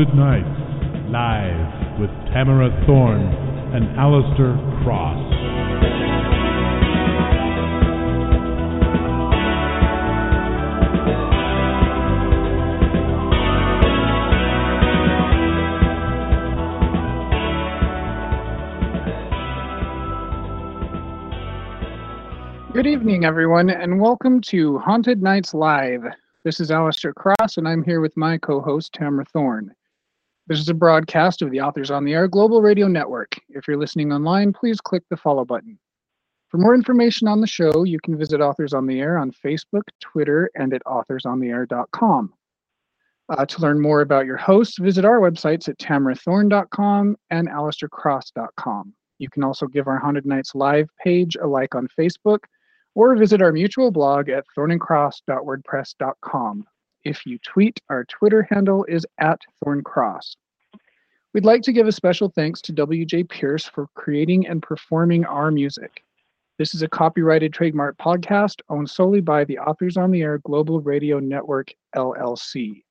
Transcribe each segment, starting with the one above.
Haunted Nights, live with Tamara Thorne and Alistair Cross. Good evening, everyone, and welcome to Haunted Nights Live. This is Alistair Cross, and I'm here with my co host, Tamara Thorne. This is a broadcast of the Authors on the Air Global Radio Network. If you're listening online, please click the follow button. For more information on the show, you can visit Authors on the Air on Facebook, Twitter, and at authorsontheair.com. Uh, to learn more about your hosts, visit our websites at tamarathorne.com and alistaircross.com. You can also give our Haunted Nights Live page a like on Facebook or visit our mutual blog at thorneandcross.wordpress.com. If you tweet, our Twitter handle is at thorncross. We'd like to give a special thanks to WJ Pierce for creating and performing our music. This is a copyrighted trademark podcast owned solely by the Authors on the Air Global Radio Network, LLC.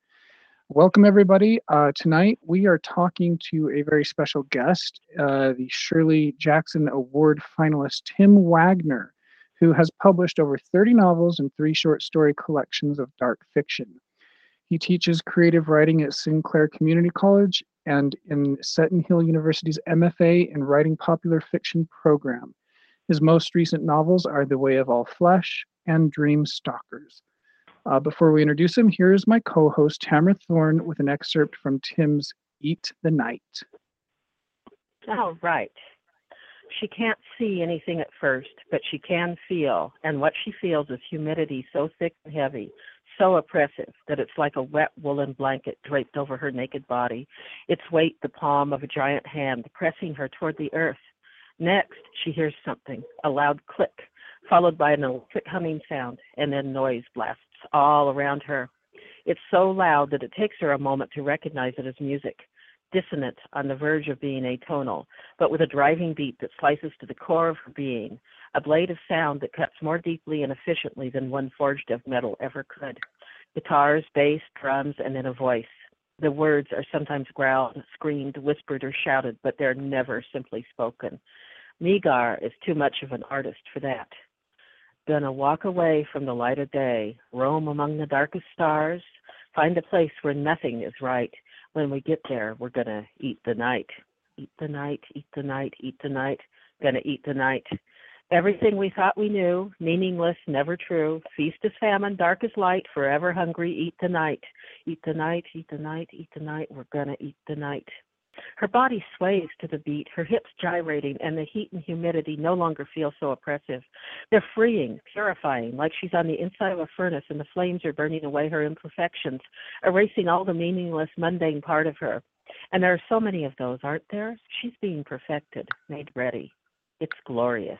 Welcome, everybody. Uh, tonight, we are talking to a very special guest, uh, the Shirley Jackson Award finalist, Tim Waggoner who has published over 30 novels and three short story collections of dark fiction. He teaches creative writing at Sinclair Community College and in Seton Hill University's MFA in Writing Popular Fiction program. His most recent novels are The Way of All Flesh and Dream Stalkers. Uh, before we introduce him, here is my co host, Tamara Thorne, with an excerpt from Tim's Eat the Night. All right. She can't see anything at first, but she can feel, and what she feels is humidity so thick and heavy, so oppressive that it's like a wet woolen blanket draped over her naked body, its weight the palm of a giant hand pressing her toward the earth. Next, she hears something, a loud click, followed by an electric humming sound, and then noise blasts all around her. It's so loud that it takes her a moment to recognize it as music dissonant on the verge of being atonal, but with a driving beat that slices to the core of her being, a blade of sound that cuts more deeply and efficiently than one forged of metal ever could. Guitars, bass, drums, and then a voice. The words are sometimes growled, screamed, whispered, or shouted, but they're never simply spoken. Megar is too much of an artist for that. Gonna walk away from the light of day, roam among the darkest stars, find a place where nothing is right, when we get there, we're going to eat the night. Eat the night, eat the night, eat the night, going to eat the night. Everything we thought we knew, meaningless, never true. Feast is famine, dark is light, forever hungry, eat the night. Eat the night, eat the night, eat the night, we're going to eat the night. Her body sways to the beat, her hips gyrating, and the heat and humidity no longer feel so oppressive. They're freeing, purifying, like she's on the inside of a furnace and the flames are burning away her imperfections, erasing all the meaningless, mundane part of her. And there are so many of those, aren't there? She's being perfected, made ready. It's glorious.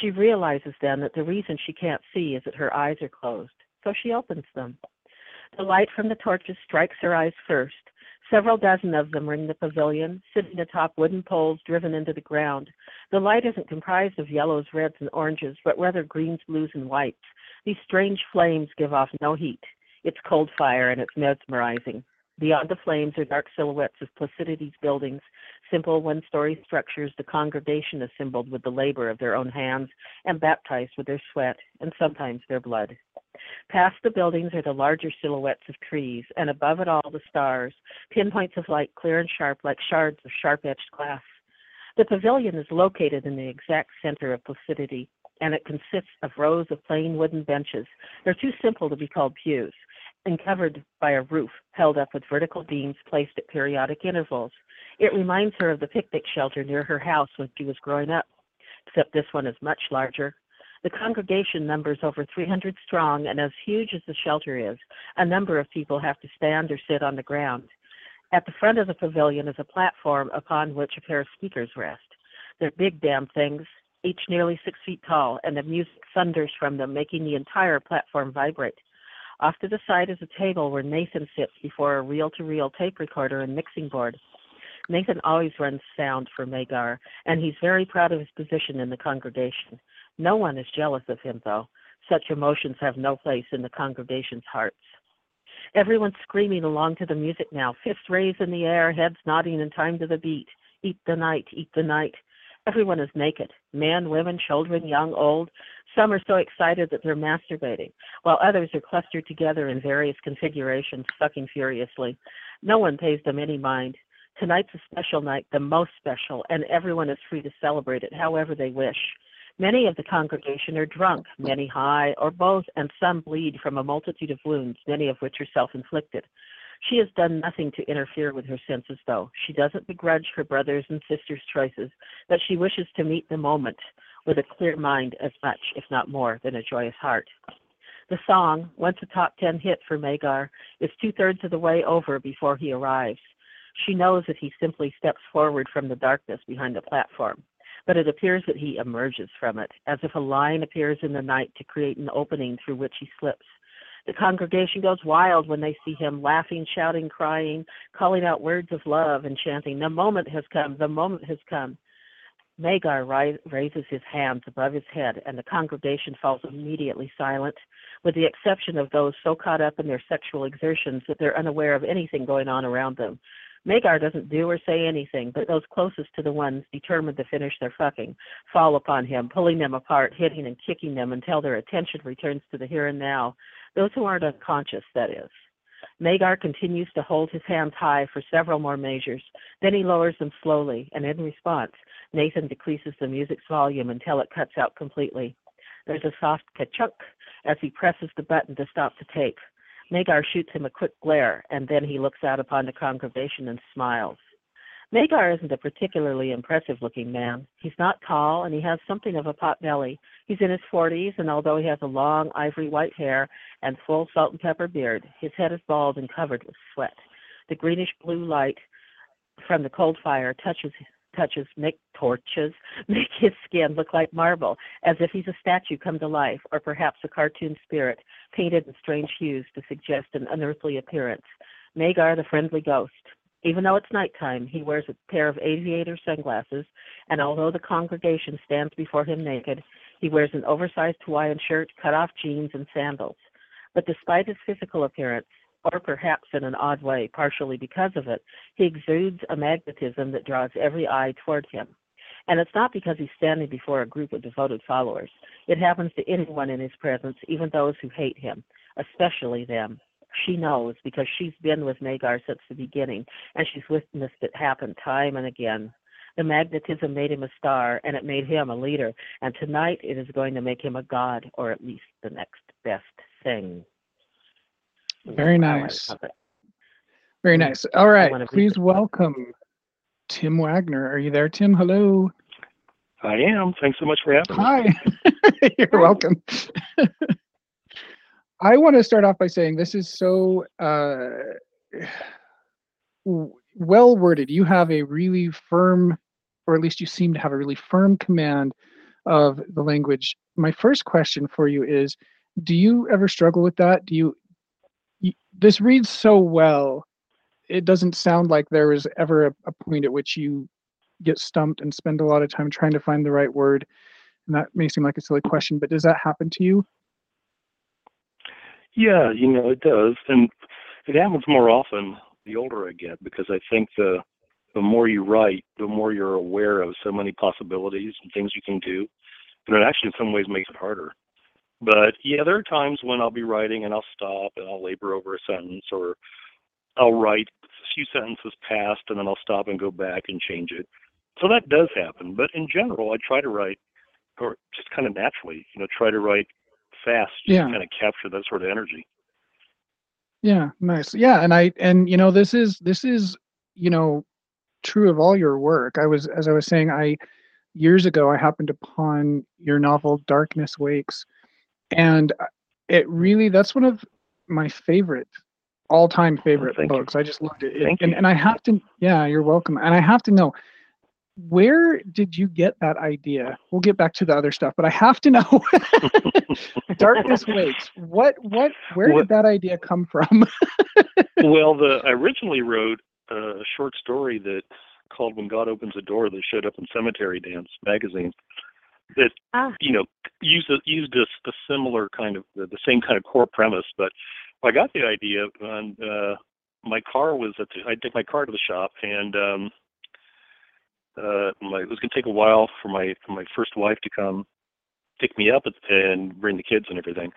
She realizes then that the reason she can't see is that her eyes are closed, so she opens them. The light from the torches strikes her eyes first, Several dozen of them ring the pavilion, sitting atop wooden poles driven into the ground. The light isn't comprised of yellows, reds, and oranges, but rather greens, blues, and whites. These strange flames give off no heat. It's cold fire and it's mesmerizing. Beyond the flames are dark silhouettes of Placidity's buildings, simple one story structures the congregation assembled with the labor of their own hands and baptized with their sweat and sometimes their blood. Past the buildings are the larger silhouettes of trees, and above it all the stars, pinpoints of light clear and sharp like shards of sharp edged glass. The pavilion is located in the exact center of Placidity, and it consists of rows of plain wooden benches. They're too simple to be called pews, and covered by a roof held up with vertical beams placed at periodic intervals. It reminds her of the picnic shelter near her house when she was growing up, except this one is much larger, the congregation numbers over 300 strong, and as huge as the shelter is, a number of people have to stand or sit on the ground. At the front of the pavilion is a platform upon which a pair of speakers rest. They're big damn things, each nearly six feet tall, and the music thunders from them, making the entire platform vibrate. Off to the side is a table where Nathan sits before a reel to reel tape recorder and mixing board. Nathan always runs sound for Megar, and he's very proud of his position in the congregation. No one is jealous of him, though. Such emotions have no place in the congregation's hearts. Everyone's screaming along to the music now, fists raised in the air, heads nodding in time to the beat. Eat the night, eat the night. Everyone is naked men, women, children, young, old. Some are so excited that they're masturbating, while others are clustered together in various configurations, sucking furiously. No one pays them any mind. Tonight's a special night, the most special, and everyone is free to celebrate it however they wish. Many of the congregation are drunk, many high, or both, and some bleed from a multitude of wounds, many of which are self inflicted. She has done nothing to interfere with her senses, though. She doesn't begrudge her brothers and sisters' choices, but she wishes to meet the moment with a clear mind as much, if not more, than a joyous heart. The song, once a top 10 hit for Magar, is two thirds of the way over before he arrives. She knows that he simply steps forward from the darkness behind the platform, but it appears that he emerges from it, as if a lion appears in the night to create an opening through which he slips. The congregation goes wild when they see him laughing, shouting, crying, calling out words of love, and chanting, The moment has come, the moment has come. Magar raises his hands above his head, and the congregation falls immediately silent, with the exception of those so caught up in their sexual exertions that they're unaware of anything going on around them. Magar doesn't do or say anything, but those closest to the ones determined to finish their fucking fall upon him, pulling them apart, hitting and kicking them until their attention returns to the here and now. Those who aren't unconscious, that is. Magar continues to hold his hands high for several more measures. Then he lowers them slowly, and in response, Nathan decreases the music's volume until it cuts out completely. There's a soft ka-chunk as he presses the button to stop the tape. Magar shoots him a quick glare, and then he looks out upon the congregation and smiles. Magar isn't a particularly impressive looking man. He's not tall, and he has something of a pot belly. He's in his forties, and although he has a long ivory white hair and full salt and pepper beard, his head is bald and covered with sweat. The greenish blue light from the cold fire touches touches make torches make his skin look like marble, as if he's a statue come to life, or perhaps a cartoon spirit painted in strange hues to suggest an unearthly appearance. Magar, the friendly ghost. Even though it's nighttime, he wears a pair of aviator sunglasses, and although the congregation stands before him naked, he wears an oversized Hawaiian shirt, cut off jeans, and sandals. But despite his physical appearance, or perhaps in an odd way, partially because of it, he exudes a magnetism that draws every eye toward him. And it's not because he's standing before a group of devoted followers. It happens to anyone in his presence, even those who hate him, especially them. She knows because she's been with Magar since the beginning, and she's witnessed it happen time and again. The magnetism made him a star, and it made him a leader. And tonight it is going to make him a god, or at least the next best thing. Very nice. Very nice. All right. Please welcome Tim Waggoner. Are you there, Tim? Hello. I am. Thanks so much for having me. Hi. You're welcome. I want to start off by saying this is so uh, well worded. You have a really firm, or at least you seem to have a really firm command of the language. My first question for you is do you ever struggle with that? Do you this reads so well. It doesn't sound like there was ever a, a point at which you get stumped and spend a lot of time trying to find the right word. And that may seem like a silly question, but does that happen to you? Yeah, you know, it does. And it happens more often the older I get because I think the the more you write, the more you're aware of so many possibilities and things you can do. And it actually in some ways makes it harder. But yeah, there are times when I'll be writing and I'll stop and I'll labor over a sentence or I'll write a few sentences past and then I'll stop and go back and change it. So that does happen. But in general, I try to write or just kind of naturally, you know, try to write fast yeah. to kind of capture that sort of energy. Yeah, nice. Yeah, and I and you know this is this is you know true of all your work. I was as I was saying I years ago I happened upon your novel Darkness Wakes and it really that's one of my favorite all-time oh, favorite oh, books. You. i just loved it, it and, and i have to yeah you're welcome. And i have to know where did you get that idea? We'll get back to the other stuff but i have to know. Darkness wakes. What what where what, did that idea come from? Well the i originally wrote a short story that called when god opens a door that showed up in cemetery dance magazine that ah. you know used a, used a, a similar kind of the, the, same kind of core premise, but I got the idea, and uh, my car was at the, I took my car to the shop, and um, uh, my, it was going to take a while for my for my first wife to come pick me up and bring the kids and everything.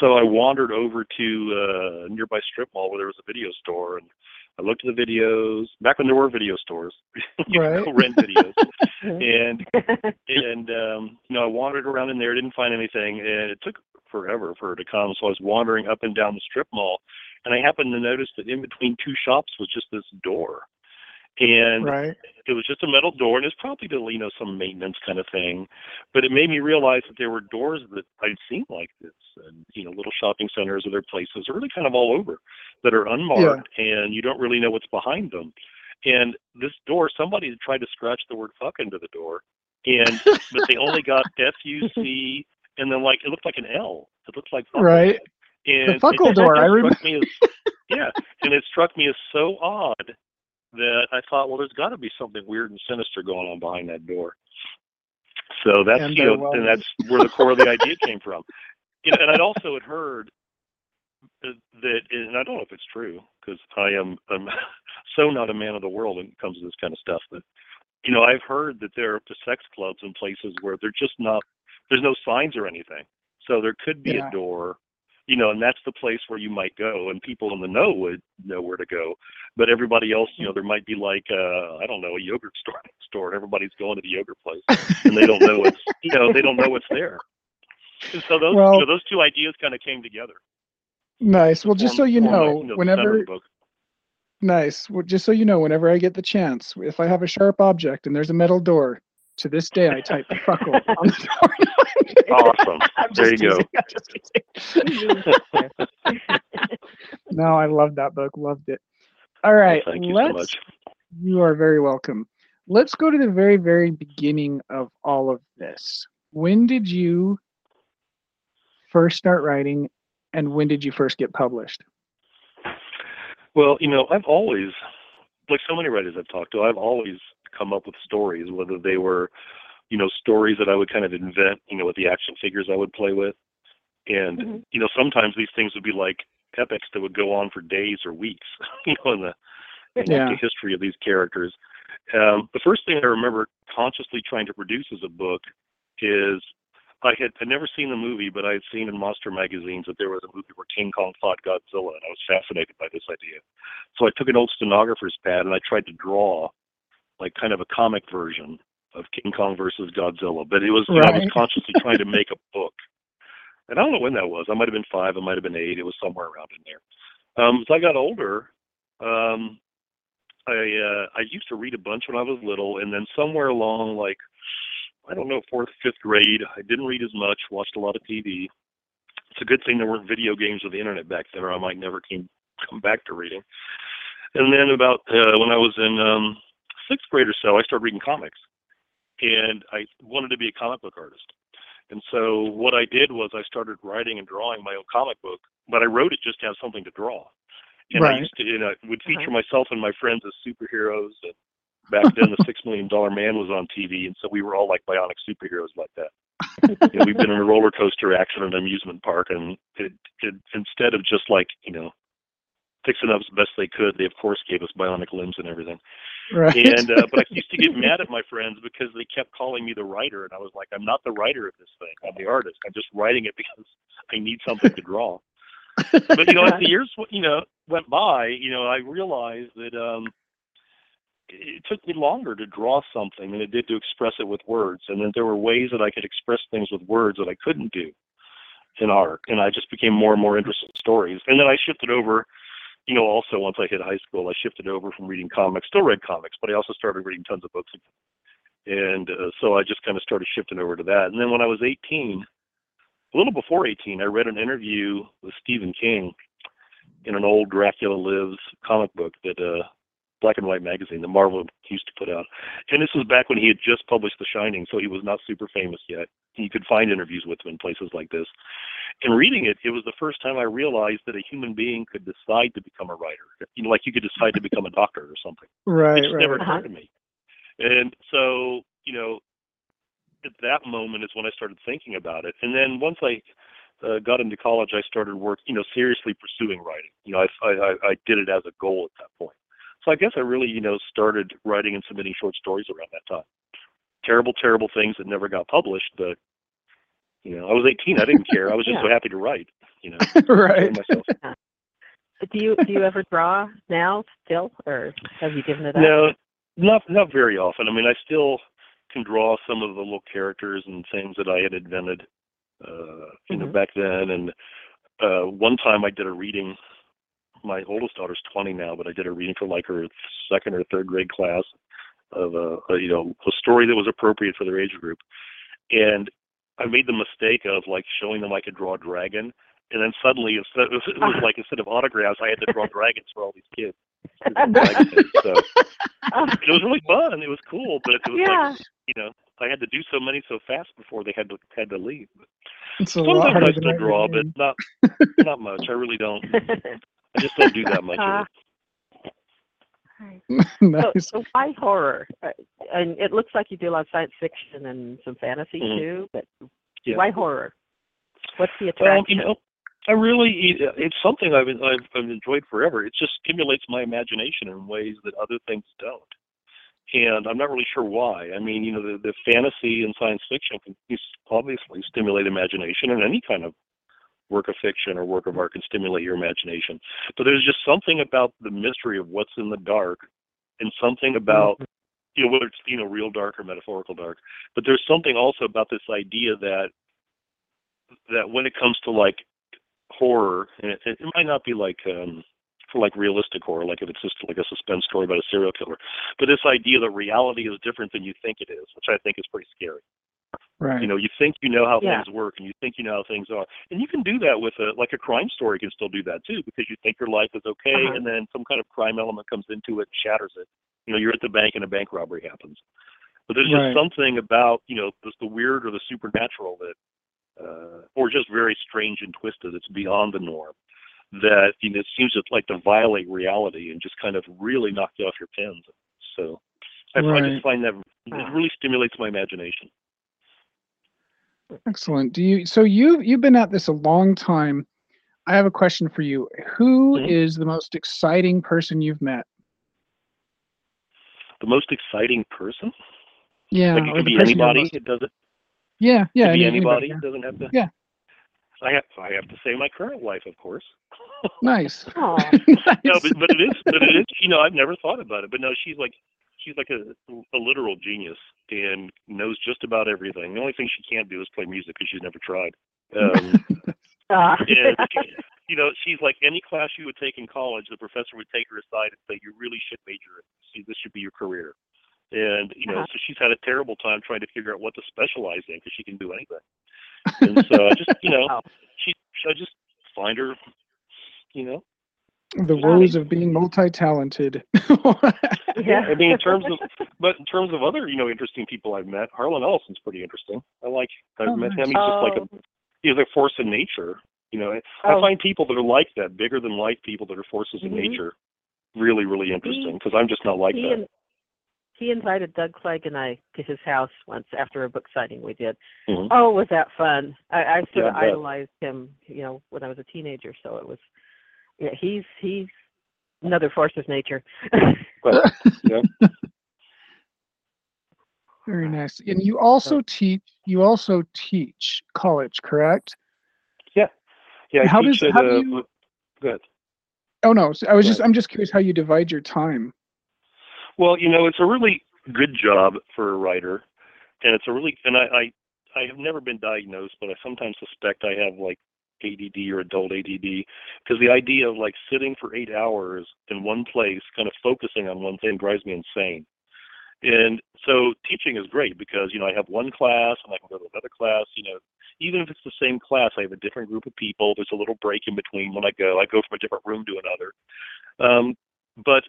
So I wandered over to uh, a nearby strip mall where there was a video store, and I looked at the videos back when there were video stores. you Right. could rent videos, and and um, you know I wandered around in there, didn't find anything, and it took forever for her to come. So I was wandering up and down the strip mall, and I happened to notice that in between two shops was just this door, and Right. it was just a metal door, and it's probably to you know some maintenance kind of thing, but it made me realize that there were doors that I'd seen like this, and you know little shopping centers, or other places, are really kind of all over, that are unmarked, and you don't really know what's behind them. And this door, somebody had tried to scratch the word "fuck" into the door, and but they only got F U C, and then like it looked like an L. It looked like fuck. Right. And The Fuckle door, I remember. me as, yeah, and it struck me as so odd that I thought, well, there's got to be something weird and sinister going on behind that door. So that's And you know, and that's where the core of the idea came from. You know, and I'd also had heard that, that- and I don't know if it's true because I am I'm so not a man of the world when it comes to this kind of stuff. But you know, I've heard that there are sex clubs in places where they're just not there's no signs or anything. So there could be Yeah. a door, you know, and that's the place where you might go, and people in the know would know where to go. But everybody else, you know, there might be like uh, I don't know, a yogurt store store, and everybody's going to the yogurt place, and they don't know what's you know they don't know what's there. And so those Well- you know, those two ideas kind of came together. Nice. Well, just so you know, the center of whenever nice. Well, just so you know, whenever I get the chance, if I have a sharp object and there's a metal door, to this day I type fuckle on the door. Awesome. There you go. teasing, just no, I love that book. Loved it. All right, Thank you let's. so much. You are very welcome. Let's go to the very, very beginning of all of this. When did you first start writing, and when did you first get published? Well, you know, I've always, like so many writers I've talked to, I've always come up with stories, whether they were, you know, stories that I would kind of invent, you know, with the action figures I would play with. And, Mhm. you know, sometimes these things would be like epics that would go on for days or weeks, you know, in the, in Yeah. the history of these characters. Um, the first thing I remember consciously trying to produce as a book is I had I'd never seen the movie, but I had seen in monster magazines that there was a movie where King Kong fought Godzilla, and I was fascinated by this idea. So I took an old stenographer's pad and I tried to draw like kind of a comic version of King Kong versus Godzilla, but it was know, I was consciously trying to make a book. And I don't know when that was. I might have been five. I might have been eight. It was somewhere around in there. Um, as I got older, um, I uh, I used to read a bunch when I was little, and then somewhere along like I don't know fourth fifth grade, I didn't read as much. Watched a lot of TV. It's a good thing there weren't video games or the internet back then, or I might never came come back to reading. And then about uh, when I was in um, sixth grade or so, I started reading comics, and I wanted to be a comic book artist. And so what I did was I started writing and drawing my own comic book, but I wrote it just to have something to draw. And I used to, you know, would uh-huh. feature myself and my friends as superheroes. And back then, the Six Million Dollar Man was on TV, and so we were all like bionic superheroes like that. You know, we've been in a roller coaster accident amusement park, and it, it, instead of just like you know fixing up as best they could, they of course gave us bionic limbs and everything. Right. And uh, but I used to get mad at my friends because they kept calling me the writer, and I was like, I'm not the writer of this thing. I'm the artist. I'm just writing it because I need something to draw. But you know, as the years you know went by, you know, I realized that um, it took me longer to draw something than it did to express it with words, and that there were ways that I could express things with words that I couldn't do in art, and I just became more and more interested in stories. And then I shifted over you know, also once I hit high school, I shifted over from reading comics, still read comics, but I also started reading tons of books. And uh, so I just kind of started shifting over to that. And then when I was 18, a little before 18, I read an interview with Stephen King in an old Dracula Lives comic book that uh, Black and White magazine that Marvel used to put out. And this was back when he had just published The Shining, so he was not super famous yet. You could find interviews with him in places like this. And reading it, it was the first time I realized that a human being could decide to become a writer. You know, like you could decide to become a doctor or something. right. It just Right. never Uh-huh. occurred to me. And so, you know, at that moment is when I started thinking about it. And then once I uh, got into college, I started work, you know, seriously pursuing writing. You know, I, I I did it as a goal at that point. So I guess I really, you know, started writing and submitting short stories around that time. Terrible, terrible things that never got published, but you know, I was 18. I didn't care. I was just Yeah. so happy to write. You know, right. enjoy myself. Do you do you ever draw now still, or have you given it up? No, not not very often. I mean, I still can draw some of the little characters and things that I had invented, uh, you know, Mhm. back then. And uh, one time I did a reading. My oldest daughter's 20 now, but I did a reading for like her second or third grade class of a, a you know a story that was appropriate for their age group. And I made the mistake of like showing them I could draw a dragon, and then suddenly instead it was, it was like instead of autographs, I had to draw dragons for all these kids. So it was really fun. It was cool, but it was yeah. like you know I had to do so many so fast before they had to had to leave. It's a lot Sometimes I still draw, but not not much. I really don't. I just don't do that much. Uh, of it. nice. so, so why horror? Uh, And it looks like you do a lot of science fiction and some fantasy Mhm. too, but Yeah. why horror? What's the attraction? you know, I really it's something I've I've, I've enjoyed forever. It just stimulates my imagination in ways that other things don't. And I'm not really sure why. I mean, you know, the, the fantasy and science fiction can obviously stimulate imagination, and any kind of work of fiction or work of art can stimulate your imagination. But there's just something about the mystery of what's in the dark, and something about you know whether it's you know real dark or metaphorical dark. But there's something also about this idea that that when it comes to like horror, and it, it might not be like um for like realistic horror, like if it's just like a suspense story about a serial killer, but this idea that reality is different than you think it is, which I think is pretty scary. Right. You know, you think you know how Yeah. things work, and you think you know how things are, and you can do that with a like a crime story can still do that too, because you think your life is okay, Uh-huh. and then some kind of crime element comes into it, and shatters it. You know, you're at the bank and a bank robbery happens. But there's just something about you know just the weird or the supernatural that, uh, or just very strange and twisted. It's beyond the norm. That you know it seems to like to violate reality and just kind of really knock you off your pins. So I, I just find that it really stimulates my imagination. Excellent. Do you so you you've been at this a long time. I have a question for you. Who is Mhm. the most exciting person you've met? The most exciting person? Yeah. like it or can the be anybody. most- It doesn't. yeah, yeah. it can be any- anybody. yeah. It doesn't have to. Yeah. I have. I have to say my current wife, of course. Nice. Aw. no, but but it is. But it is. You know, I've never thought about it. But no, she's like she's like a a literal genius and knows just about everything. The only thing she can't do is play music because she's never tried. Um, Ah. and you know, she's like any class you would take in college, the professor would take her aside and say, "You really should major in this. See, this should be your career." And you know, Uh-huh. so she's had a terrible time trying to figure out what to specialize in because she can do anything. And so I just, you know, Wow. she, I just find her, you know. The woes of being multi-talented. yeah. I mean, in terms of, but in terms of other, you know, interesting people I've met, Harlan Ellison's pretty interesting. I like, I've Oh, met him. He's just like a, Oh, he's a force in nature. You know, I Oh. find people that are like that, bigger than life people that are forces in Mhm. nature, really, really interesting because I'm just not like he that. in- he invited Doug Clegg and I to his house once after a book signing we did. Mhm. Oh, was that fun? I, I sort Yeah, of idolized him, you know, when I was a teenager. So it was, yeah, he's he's another force of nature. But, yeah. Very nice. And you also teach. You also teach college, correct? Yeah. I How does- at, how do uh, you- Good. Oh no. so I was just. I'm just curious how you divide your time. Well, you know, it's a really good job for a writer, and it's a really and I I, I have never been diagnosed, but I sometimes suspect I have like ADD or adult ADD because the idea of like sitting for eight hours in one place, kind of focusing on one thing, drives me insane. And so teaching is great because you know I have one class and I can go to another class. You know, even if it's the same class, I have a different group of people. There's a little break in between when I go. I go from a different room to another. Um, but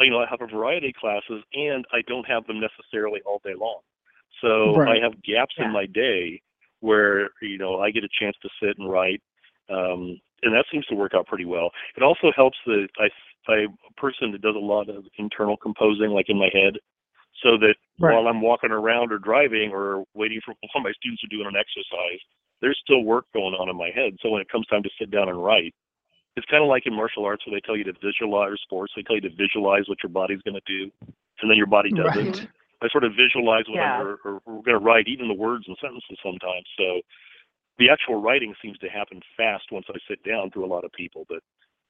you know, I have a variety of classes, and I don't have them necessarily all day long. So Right. I have gaps Yeah. in my day where you know I get a chance to sit and write, um, and that seems to work out pretty well. It also helps that I I'm a person that does a lot of internal composing, like in my head, so that Right. while I'm walking around or driving or waiting for while my students are doing an exercise, there's still work going on in my head. So when it comes time to sit down and write, it's kind of like in martial arts where they tell you to visualize sports. They tell you to visualize what your body's going to do, and then your body does Right. it. I sort of visualize what Yeah. I'm or, or we're going to write, even the words and sentences sometimes. So the actual writing seems to happen fast once I sit down through a lot of people, but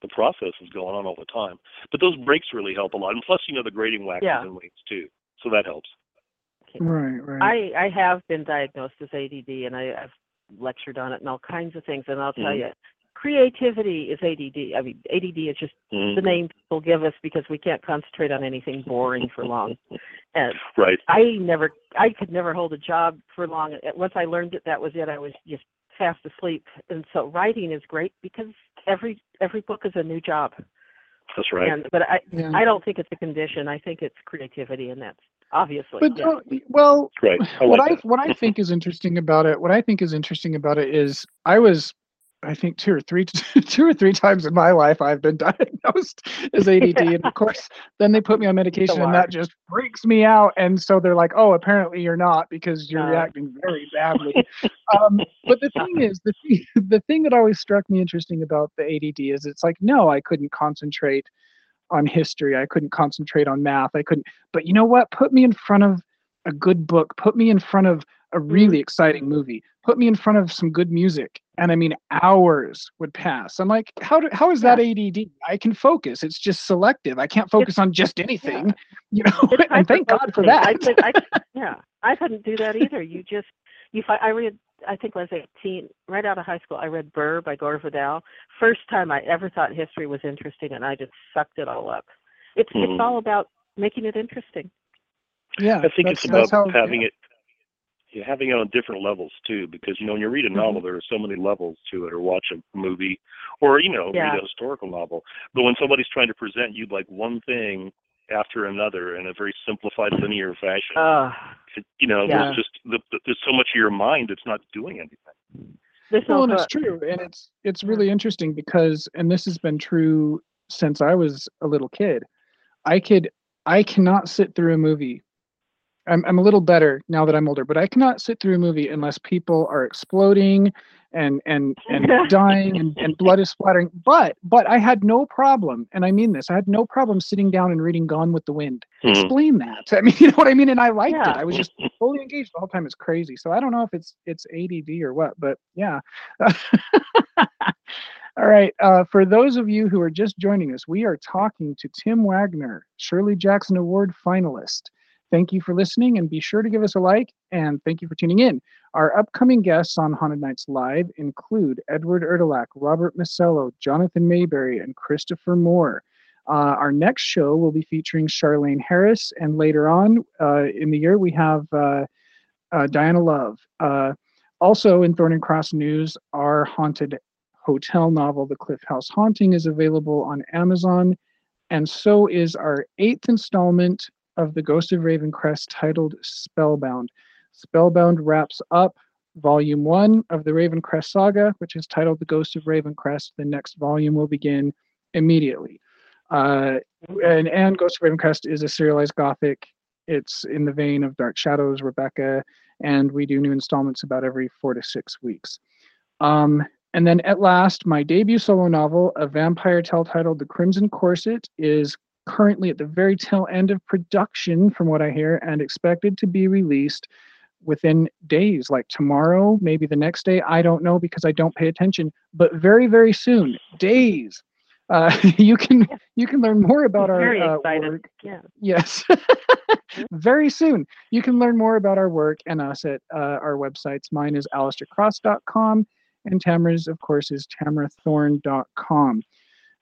the process is going on all the time. But those breaks really help a lot, and plus, you know, the grading waxes Yeah. and wanes too, so that helps. Right, right. I I have been diagnosed as ADD, and I, I've lectured on it and all kinds of things. And I'll tell Mhm. you, creativity is ADD. I mean, ADD is just Mhm. the name people give us because we can't concentrate on anything boring for long. And Right. I never, I could never hold a job for long. Once I learned that that was it, I was just fast asleep. And so writing is great because every every book is a new job. That's right. And but I Yeah. I don't think it's a condition. I think it's creativity, and that's obviously. But yeah. well, Right. I what like I what I think is interesting about it, what I think is interesting about it is I was I think two or three two or three times in my life I've been diagnosed as ADD and of course then they put me on medication and that just freaks me out and so they're like oh apparently you're not because you're No. reacting very badly. um, but the thing is the thing, the thing that always struck me interesting about the ADD is it's like no I couldn't concentrate on history I couldn't concentrate on math I couldn't but you know what put me in front of a good book put me in front of a really exciting movie put me in front of some good music and i mean hours would pass i'm like how do, how is that add i can focus it's just selective i can't focus on just anything you know It's and thank god for that I could, I, yeah, I couldn't do that either. You just, you. fi- I read. I think I was 18, right out of high school. I read Burr by Gore Vidal. First time I ever thought history was interesting, and I just sucked it all up. It's Mhm. it's all about making it interesting. yeah I think that's, it's that's about how having it, yeah, having it on different levels too. Because you know, when you read a Mm-hmm. novel, there are so many levels to it, or watch a movie, or you know, Yeah. read a historical novel. But when somebody's trying to present you like one thing after another in a very simplified, linear fashion, Uh, it, you know, Yeah. there's just the, the, there's so much of your mind that's not doing anything. This well and it's true and it's it's really interesting because and this has been true since i was a little kid i could i cannot sit through a movie I'm, I'm a little better now that i'm older but i cannot sit through a movie unless people are exploding and and and dying and, and blood is splattering. But but i had no problem and i mean this i had no problem sitting down and reading gone with the wind. Mhm. explain that. I mean you know what i mean? And i liked Yeah. it i was just fully engaged the whole time. It's crazy. So i don't know if it's it's add or what but yeah. All right uh, for those of you who are just joining us we are talking to tim waggoner shirley jackson award finalist thank you for listening and be sure to give us a like and thank you for tuning in our upcoming guests on haunted nights live include edward erdelac robert masello jonathan maberry and christopher moore uh, our next show will be featuring Charlaine Harris, and later on uh, in the year we have uh, uh, Diana Love. Uh, also in Thorne and Cross News, our haunted hotel novel, The Cliff House Haunting, is available on Amazon, and so is our eighth installment of The Ghost of Ravencrest titled Spellbound. Spellbound wraps up volume one of the Ravencrest saga, which is titled The Ghost of Ravencrest. The next volume will begin immediately. Uh, and, and Ghost of Ravencrest is a serialized gothic. It's in the vein of Dark Shadows, Rebecca, and we do new installments about every four to six weeks. Um, and then at last, my debut solo novel, a vampire tale titled The Crimson Corset, is currently at the very tail end of production, from what I hear, and expected to be released within days, like tomorrow, maybe the next day. I don't know because I don't pay attention, but very, very soon, days. Uh, you can you can learn more about our Very uh, excited. work. Yeah. Yes, very soon. You can learn more about our work and us at uh, our websites. Mine is alistaircross.com, and Tamara's, of course, is tamarathorne.com.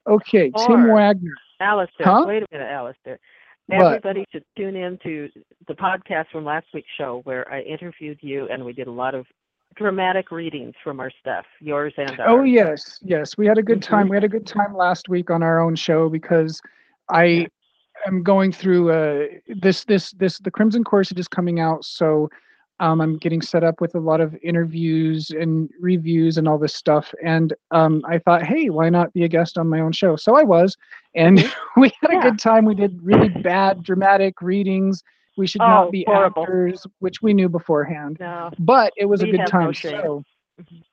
Okay, Tim Waggoner. Alistair, Huh? wait a minute, Alistair. What? Everybody should tune in to the podcast from last week's show where I interviewed you and we did a lot of dramatic readings from our stuff, yours and ours. Oh yes, yes. We had a good time. We had a good time last week on our own show because I am going through uh this this this the Crimson Corset is coming out, so um, I'm getting set up with a lot of interviews and reviews and all this stuff. And um, I thought, hey, why not be a guest on my own show? So I was, and we had a Yeah. good time. We did really bad dramatic readings. We should Oh, not be horrible. actors, which we knew beforehand, No. but it was We a good have no time. so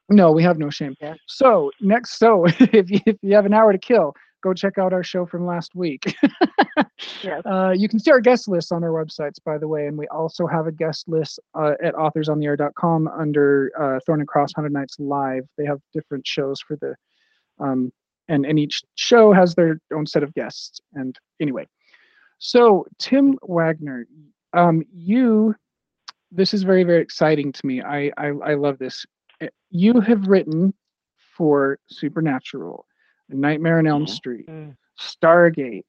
No, we have no shame. Yeah. So next, so if you, if you have an hour to kill, go check out our show from last week. Yes. Uh, you can see our guest lists on our websites, by the way, and we also have a guest list uh, at authorsontheair.com under uh, Thorne and Cross Haunted Nights Live. They have different shows for the, um, and and each show has their own set of guests. And anyway, so Tim Waggoner, um, you, this is very very exciting to me. I I, I love this. Uh, You have written for Supernatural, Nightmare on Elm. Street, Mm. Stargate,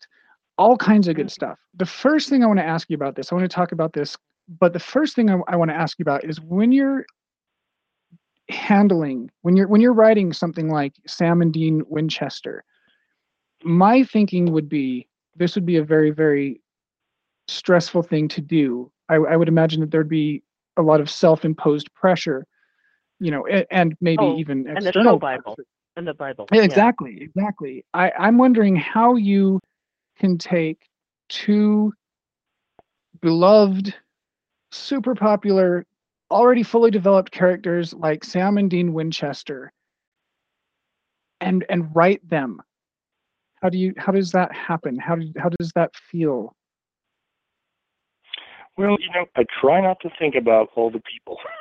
all kinds of good Mm. stuff. The first thing I want to ask you about this, I want to talk about this, but the first thing I, I want to ask you about is when you're handling when you're when you're writing something like Sam and Dean Winchester, my thinking would be this would be a very very stressful thing to do. I, I would imagine that there'd be a lot of self-imposed pressure, you know, a- and maybe Oh, even and the external Bible. pressure. In the Bible. Yeah, yeah. Exactly, exactly. I, I'm wondering how you can take two beloved, super popular, already fully developed characters like Sam and Dean Winchester and and write them. How do you how does that happen? How do, how does that feel? Well, you know, I try not to think about all the people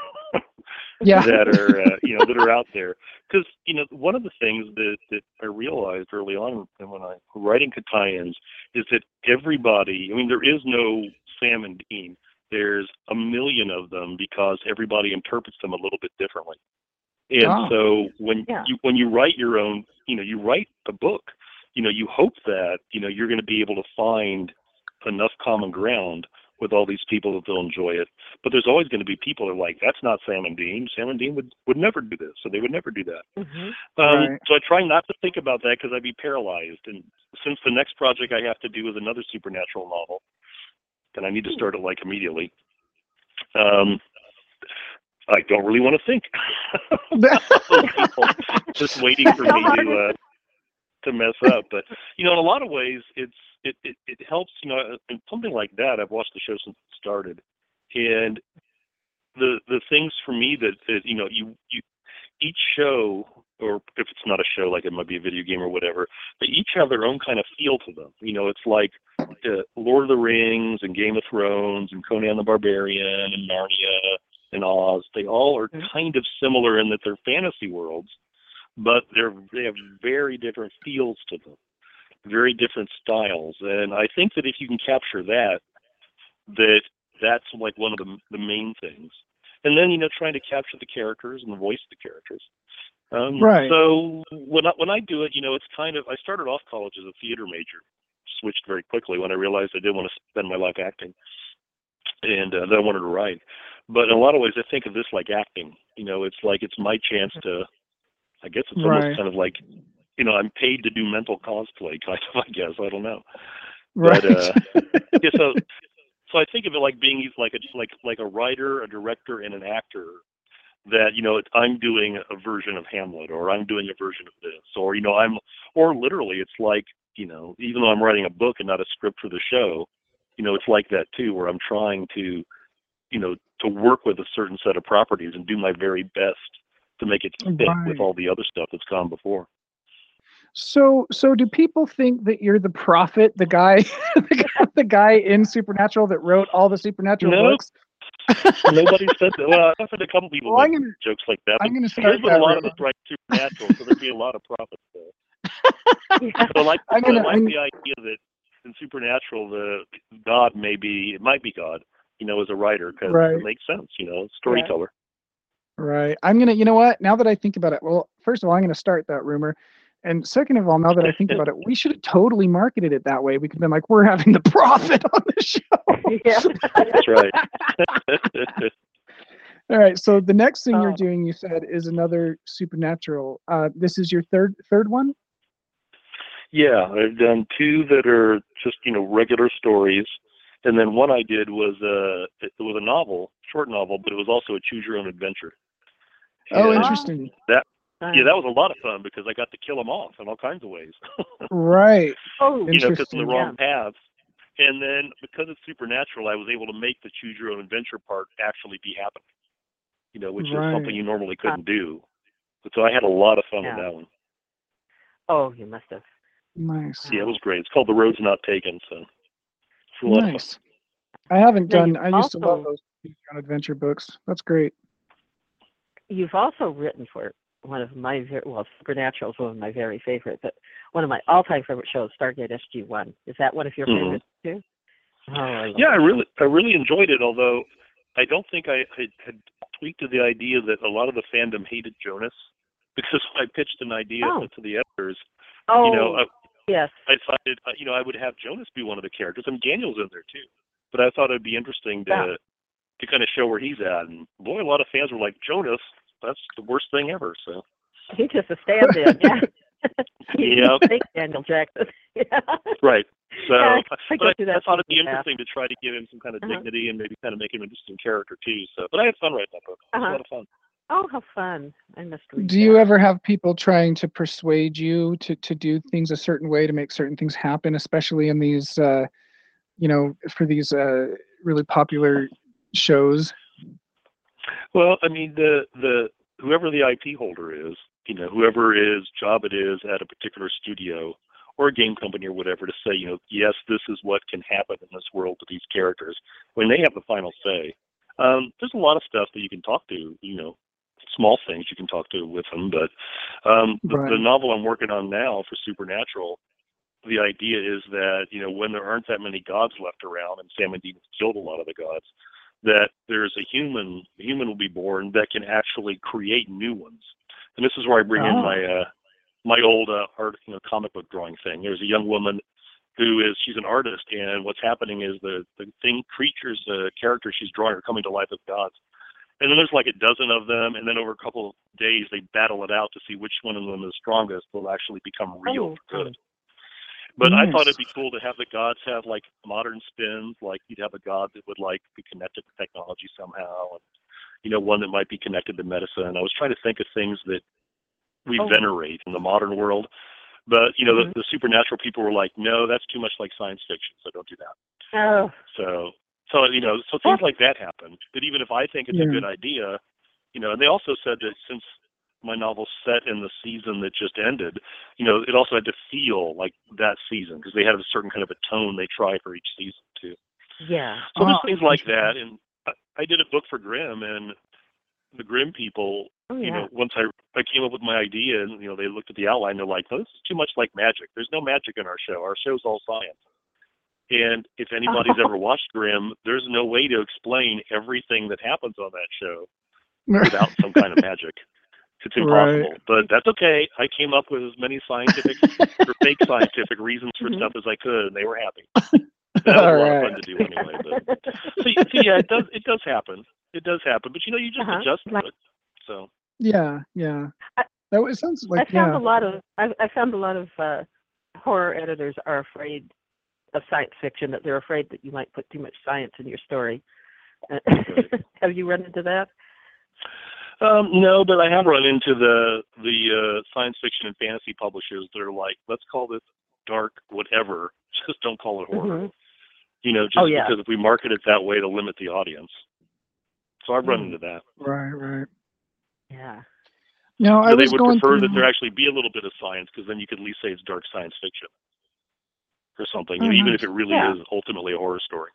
Yeah. that are, uh, you know, that are out there. Because you know, one of the things that that I realized early on when I was writing tie-ins is that everybody. I mean, there is no Sam and Dean. There's a million of them because everybody interprets them a little bit differently. And Ah. so when Yeah. you when you write your own, you know, you write a book, you know, you hope that you know you're going to be able to find enough common ground with all these people that they'll enjoy it. But there's always going to be people that are like, that's not Sam and Dean. Sam and Dean would would never do this, so they would never do that. Mhm. Um, Right. So I try not to think about that because I'd be paralyzed. And since the next project I have to do is another supernatural novel, and I need to start it like immediately. Um, I don't really want to think. about those people just waiting for me to uh, to mess up. But you know, in a lot of ways, it's it, it it helps. You know, and something like that. I've watched the show since it started, and the the things for me that, that you know you you each show or if it's not a show like it might be a video game or whatever they each have their own kind of feel to them you know it's like uh, lord of the rings and game of thrones and conan the barbarian and narnia and oz they all are kind of similar in that they're fantasy worlds but they're they have very different feels to them very different styles. And i think that if you can capture that that that's like one of the the main things. And then you know trying to capture the characters and the voice of the characters. Um Right. so when I, when I do it you know it's kind of I started off college as a theater major switched very quickly when I realized I didn't want to spend my life acting. And uh, then I wanted to write. But in a lot of ways I think of this like acting. You know it's like it's my chance to I guess it's Right. almost kind of like you know I'm paid to do mental cosplay kind of I guess I don't know right. but, uh, yeah, so so I think of it like being like a like like a writer, a director, and an actor. That you know, it's, I'm doing a version of Hamlet, or I'm doing a version of this, or you know, I'm, or literally, it's like you know, even though I'm writing a book and not a script for the show, you know, it's like that too, where I'm trying to, you know, to work with a certain set of properties and do my very best to make it fit Right. with all the other stuff that's gone before. So, so do people think that you're the prophet, the guy, the guy, the guy in Supernatural that wrote all the Supernatural No. books? Nobody said that. Well, I've heard a couple people Well, make gonna, jokes like that, I'm gonna start There's been a lot of rumor. us write supernatural, so there'd be a lot of prophets there. So I like, I'm gonna- I like I'm- the idea that in supernatural, the God may be, it might be God, you know, as a writer, because Right. it makes sense, you know, storyteller. Right. I'm gonna. You know what? Now that I think about it, well, first of all, I'm gonna start that rumor, and second of all, now that I think about it, we should have totally marketed it that way. We could have been like, we're having the profit on the show. yeah. That's right. All right. So the next thing you're Oh. doing, you said, is another supernatural. Uh, this is your third third one. yeah, I've done two that are just, you know, regular stories. And then one I did was a, it was a novel, short novel, but it was also a choose your own adventure. Oh, And, interesting. Yeah, that was a lot of fun because I got to kill them off in all kinds of ways. Right. Oh, you know, because in Interesting, the wrong paths. And then because it's supernatural, I was able to make the choose your own adventure part actually be happening. You know, which is something you normally couldn't do. So I had a lot of fun Yeah. with that one. Oh, you must have. Nice. Yeah, it was great. It's called The Road's Not Taken. So it's a lot of fun. Nice. I haven't done. you I used to love those Choose Your Own adventure books. That's great. You've also written for one of my ver- well, Supernatural is one of my very favorite, but one of my all-time favorite shows, Stargate SG One. Is that one of your Mhm. favorites too? Oh, I Yeah, I really, I really enjoyed it. Although I don't think I had, had tweaked to the idea that a lot of the fandom hated Jonas because when I pitched an idea Oh. to the editors, Oh, you know, I, yes. I decided, you know, I would have Jonas be one of the characters, and Daniel's in there too. But I thought it'd be interesting to Yeah. To kind of show where he's at. And boy, a lot of fans were like, Jonas, that's the worst thing ever. So He just a stand-in. Yeah. yeah. Thanks, Daniel Jackson. yeah. right. So, Yeah, I go but through I, I thought it'd be interesting to try to give him some kind of Uh-huh. dignity and maybe kind of make him an interesting character too. So, but I had fun writing that book. It was Uh-huh. a lot of fun. Oh, how fun! I must read. Do you ever have people trying to persuade you to, to do things a certain way to make certain things happen, especially in these, uh, you know, for these uh, really popular shows? Well, I mean, the the whoever the IP holder is, you know, whoever is job it is at a particular studio or a game company or whatever to say, you know, yes, this is what can happen in this world to these characters when they have the final say. Um, there's a lot of stuff that you can talk to, you know, small things you can talk to with them, but um, the, the novel I'm working on now for Supernatural, the idea is that you know when there aren't that many gods left around and Sam and Dean killed a lot of the gods, that there's a human a human will be born that can actually create new ones. And this is where I bring in Oh. my uh my old uh, art you know comic book drawing thing. There's a young woman who is she's an artist and what's happening is the the thing creatures the characters she's drawing are coming to life as gods. And then there's like a dozen of them and then over a couple of days they battle it out to see which one of them is strongest will actually become real Oh, for good. But I thought it'd be cool to have the gods have like modern spins, like you'd have a god that would like be connected to technology somehow, and you know one that might be connected to medicine. I was trying to think of things that we Oh. venerate in the modern world, but you know Mhm. the, the supernatural people were like, no, that's too much like science fiction, so don't do that. Oh, So, so you know, so things like that happen. But even if I think it's Yeah. a good idea, you know, and they also said that since my novel set in the season that just ended, you know, it also had to feel like that season because they had a certain kind of a tone they try for each season too. yeah. So there's Oh, things like that, and I, I did a book for Grimm, and the Grimm people Oh, yeah. you know, once I I came up with my idea, and you know, they looked at the outline, they're like, "No, this is too much like magic. There's no magic in our show. Our show's all science." And if anybody's ever watched Grimm, there's no way to explain everything that happens on that show without some kind of magic. It's Right. impossible. But that's okay. I came up with as many scientific or fake scientific reasons for Mhm. stuff as I could, and they were happy. That was a lot of fun to do anyway. But so, so yeah, it does it does happen. It does happen. But you know, you just Uh-huh. adjust to Like- it. So yeah, yeah. I- That was, it sounds I found yeah. a lot of I, I found a lot of uh, horror editors are afraid of science fiction that they're afraid that you might put too much science in your story. Uh, Have you run into that? Um, no, but I have run into the the uh, science fiction and fantasy publishers that are like, let's call this dark whatever, just don't call it horror. Mhm. You know, just Oh, yeah. because if we market it that way to limit the audience. So I've run Mm. into that. Right, right. Yeah. No, I But they would going prefer through. that there actually be a little bit of science because then you could at least say it's dark science fiction or something, Oh, you know, even if it really Yeah. is ultimately a horror story.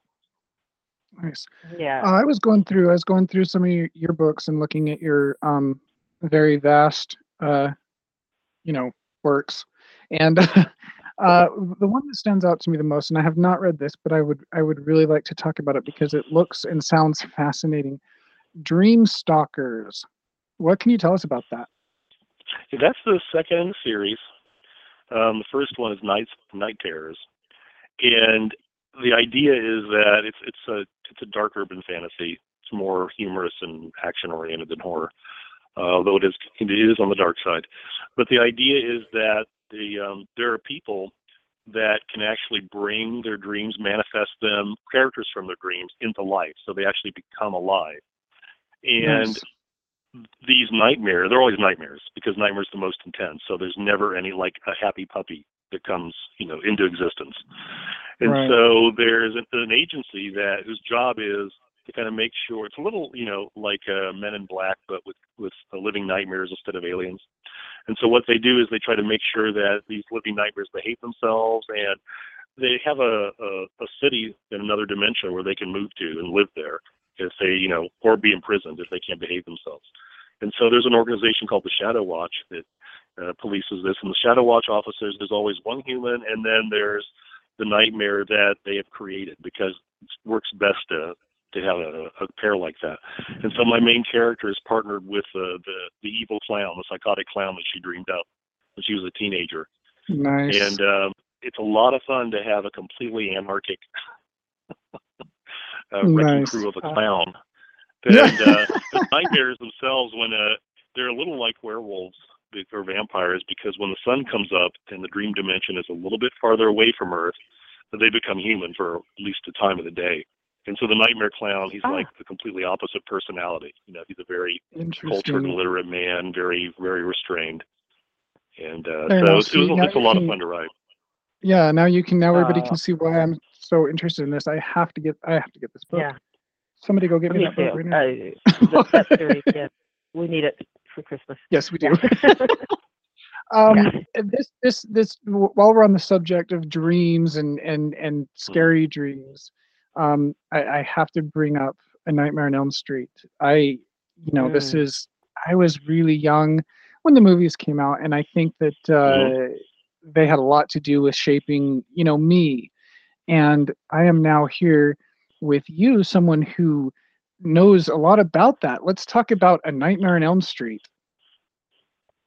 Nice. Yeah. Uh, I was going through. I was going through some of your, your books and looking at your um very vast, uh, you know, works, and uh, the one that stands out to me the most, and I have not read this, but I would I would really like to talk about it because it looks and sounds fascinating. Dream Stalkers. What can you tell us about that? Yeah, that's the second in the series. Um, the first one is Night Night Terrors, and the idea is that it's it's a it's a dark urban fantasy. It's more humorous and action oriented than horror, uh, although it is it is on the dark side. But the idea is that the um, there are people that can actually bring their dreams, manifest them, characters from their dreams into life, so they actually become alive. And Nice. these nightmares, they're always nightmares because nightmares are the most intense. So there's never any like a happy puppy that comes, you know, into existence. And Right. so there's an, an agency that whose job is to kind of make sure it's a little, you know, like uh, Men in Black, but with with uh, living nightmares instead of aliens. And so what they do is they try to make sure that these living nightmares behave themselves, and they have a, a a city in another dimension where they can move to and live there if they, you know, or be imprisoned if they can't behave themselves. And so there's an organization called the Shadow Watch that uh, polices this. And the Shadow Watch officers, there's always one human, and then there's the nightmare that they have created because it works best to to have a, a pair like that. And so my main character is partnered with uh, the the evil clown, the psychotic clown that she dreamed up when she was a teenager. Nice. And um, it's a lot of fun to have a completely anarchic uh, wrecking Nice. crew of a Uh, clown. Yeah. And uh, the nightmares themselves, when uh, they're a little like werewolves be- or vampires, because when the sun comes up and the dream dimension is a little bit farther away from Earth, they become human for at least the time of the day. And so the nightmare clown, he's Ah. like the completely opposite personality. You know, he's a very cultured Interesting. literate man, very, very restrained. And uh, so enough. it was, See, now it's a you lot of fun to write. Yeah, now you can. Now everybody Uh, can see why I'm so interested in this. I have to get. I have to get this book. Yeah, Somebody go get me me that book right now. Uh, the pet series, yeah, we need it for Christmas. yes, we do. um, and this, this, this. While we're on the subject of dreams and and and scary dreams, um, I, I have to bring up A Nightmare on Elm Street. I, you know, this Mm. is. I was really young when the movies came out, and I think that uh, they had a lot to do with shaping, you know, me. And I am now here with you, someone who knows a lot about that. Let's talk about A Nightmare on Elm Street.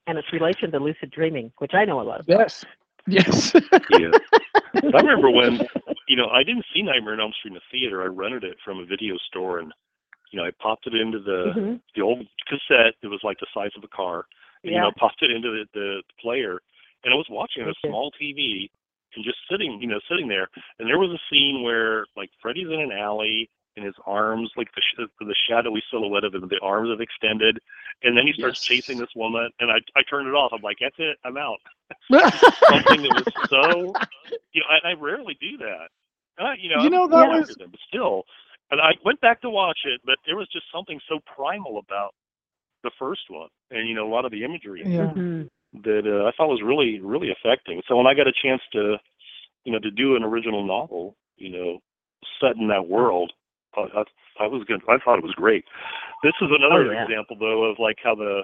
and its relation to lucid dreaming, which I know a lot about. Yes. Yes. Yeah. I remember when, you know, I didn't see Nightmare on Elm Street in the theater. I rented it from a video store, and you know, I popped it into the Mhm. the old cassette. It was like the size of a car. And, You know, popped it into the, the player, and I was watching on a small TV and just sitting, you know, sitting there. And there was a scene where like Freddy's in an alley. And his arms, like the sh- the shadowy silhouette of him, the arms have extended, and then he starts Yes. chasing this woman, and I I turned it off. I'm like, that's it, I'm out something that was so you know I, I rarely do that and I, you know You know, that was- younger than, but still and I went back to watch it but there was just something so primal about the first one and you know a lot of the imagery yeah. Mhm. that uh, I thought was really really affecting so when I got a chance to you know to do an original novel you know set in that world I, I, I was good I thought it was great this is another Oh, yeah. example though of like how the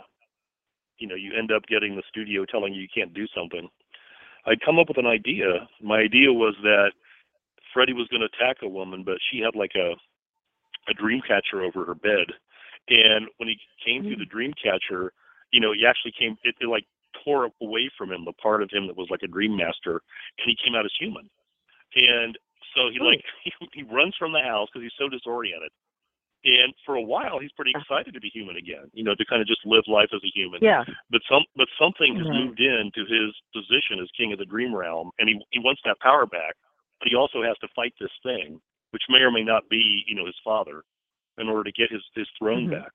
you know you end up getting the studio telling you you can't do something I'd come up with an idea. My idea was that Freddy was going to attack a woman, but she had like a a dream catcher over her bed. And when he came through the mm. dream catcher, you know, he actually came. It, it like tore away from him the part of him that was like a dream master, and he came out as human. And so he like he, he runs from the house because he's so disoriented. And for a while, he's pretty excited to be human again. You know, to kind of just live life as a human Yeah. but some but something has Right. moved into his position as king of the dream realm and he he wants that power back but he also has to fight this thing which may or may not be you know his father in order to get his his throne Mhm. back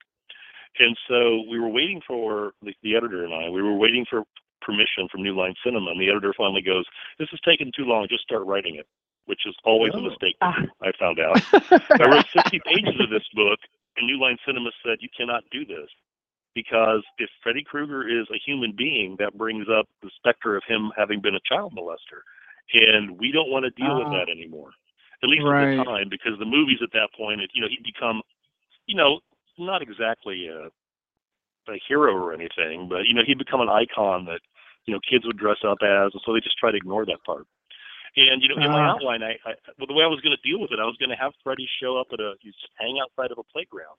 and so we were waiting for the, the editor and i we were waiting for permission from new line cinema and the editor finally goes this is taking too long just start writing it which is always Oh. a mistake Ah. i found out I wrote 60 pages of this book, and New Line Cinema said, You cannot do this. Because if Freddy Krueger is a human being, that brings up the specter of him having been a child molester. And we don't want to deal with Ah. that anymore. At least at the time, because the movies at that point, it, you know, he'd become, you know, not exactly a, a hero or anything, but, you know, he'd become an icon that, you know, kids would dress up as, and so they just try to ignore that part. And you know, in my Ah. outline, I, I well, the way I was going to deal with it, I was going to have Freddy show up at a just hang outside of a playground,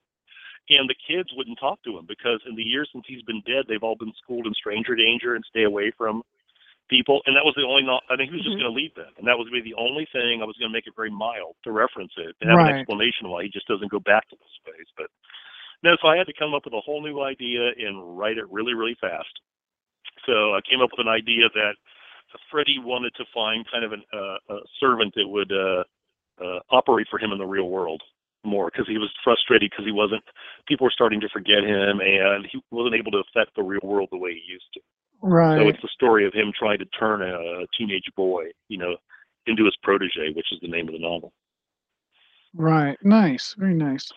and the kids wouldn't talk to him because in the years since he's been dead, they've all been schooled in stranger danger and stay away from people. And that was the only. I think he was just Mhm. going to leave them, and that was going to be the only thing. I was going to make it very mild to reference it and have Right. an explanation why he just doesn't go back to this space. But no, so I had to come up with a whole new idea and write it really, really fast. So I came up with an idea that Freddy wanted to find kind of an, uh, a servant that would uh, uh, operate for him in the real world more because he was frustrated because he wasn't. People were starting to forget him, and he wasn't able to affect the real world the way he used to. Right so it's the story of him trying to turn a, a teenage boy, you know, into his protege, which is the name of the novel. Right. Nice. Very nice.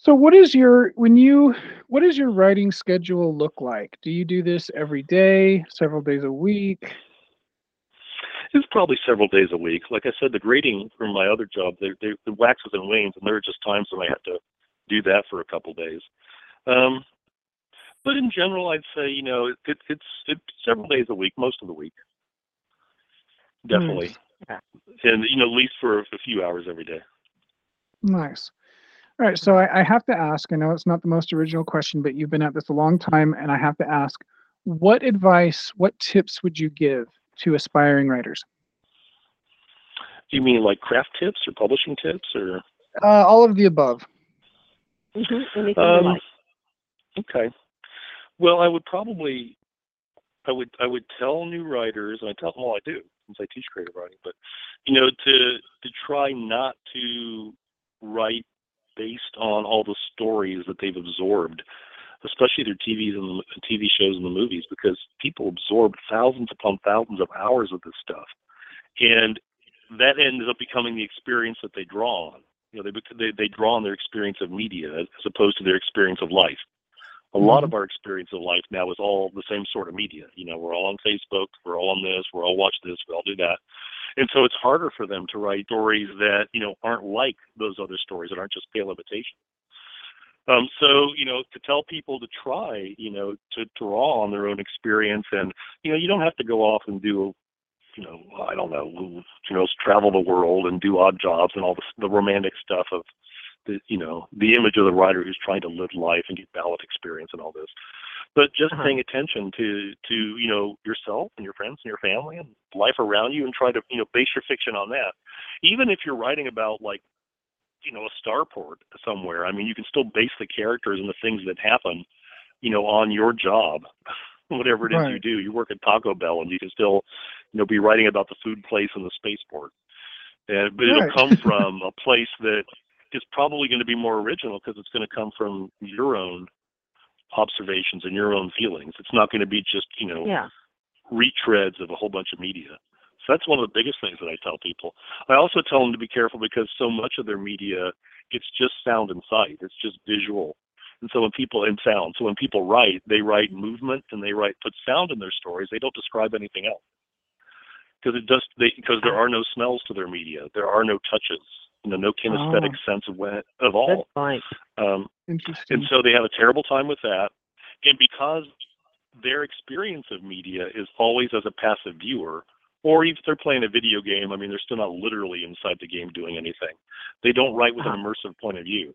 So what is your when you what does your writing schedule look like? Do you do this every day, several days a week? It's probably several days a week. Like I said, the grading from my other job, they, they, it waxes and wanes, and there are just times when I have to do that for a couple days. Um, but in general, I'd say you know it, it's it's several days a week, most of the week, definitely, Nice. and you know at least for a few hours every day. Nice. All right. So I, I have to ask, I know it's not the most original question, but you've been at this a long time, and I have to ask, what advice, what tips would you give to aspiring writers? Do you mean like craft tips or publishing tips or? Uh, all of the above. Mhm, Anything Um, like. Okay. Well, I would probably, I would, I would tell new writers, and I tell them all I do since I teach creative writing, but you know, to to try not to write based on all the stories that they've absorbed, especially their TVs and TV shows and the movies, because people absorb thousands upon thousands of hours of this stuff, and that ends up becoming the experience that they draw on. You know, they they they draw on their experience of media as opposed to their experience of life a lot of our experience of life now is all the same sort of media. You know, we're all on Facebook, we're all on this, we're all watch this, we all do that. And so it's harder for them to write stories that, you know, aren't like those other stories that aren't just pale imitation. Um, so, you know, to tell people to try, you know, to draw on their own experience and, you know, you don't have to go off and do, you know, I don't know, you know, travel the world and do odd jobs and all the, the romantic stuff of the you know the image of the writer who's trying to live life and get ballot experience and all this. But just Uh-huh. paying attention to to you know yourself and your friends and your family and life around you and try to you know base your fiction on that. Even if you're writing about like you know a starport somewhere i mean you can still base the characters and the things that happen you know on your job whatever it is you do. You work at taco bell and you can still you know be writing about the food place and the spaceport. And but it'll come from a place that is probably going to be more original because it's going to come from your own observations and your own feelings. It's not going to be just, you know, Yeah. retreads of a whole bunch of media. So that's one of the biggest things that I tell people. I also tell them to be careful because so much of their media, it's just sound and sight. It's just visual. And so when people in sound, so when people write, they write movement and they write put sound in their stories. They don't describe anything else because it does they because there are no smells to their media. There are no touches. You know, no kinesthetic sense of when, of all. point. Um, Interesting. and so they have a terrible time with that. And because their experience of media is always as a passive viewer, or if they're playing a video game, I mean, they're still not literally inside the game doing anything. They don't write with an Uh-huh. immersive point of view.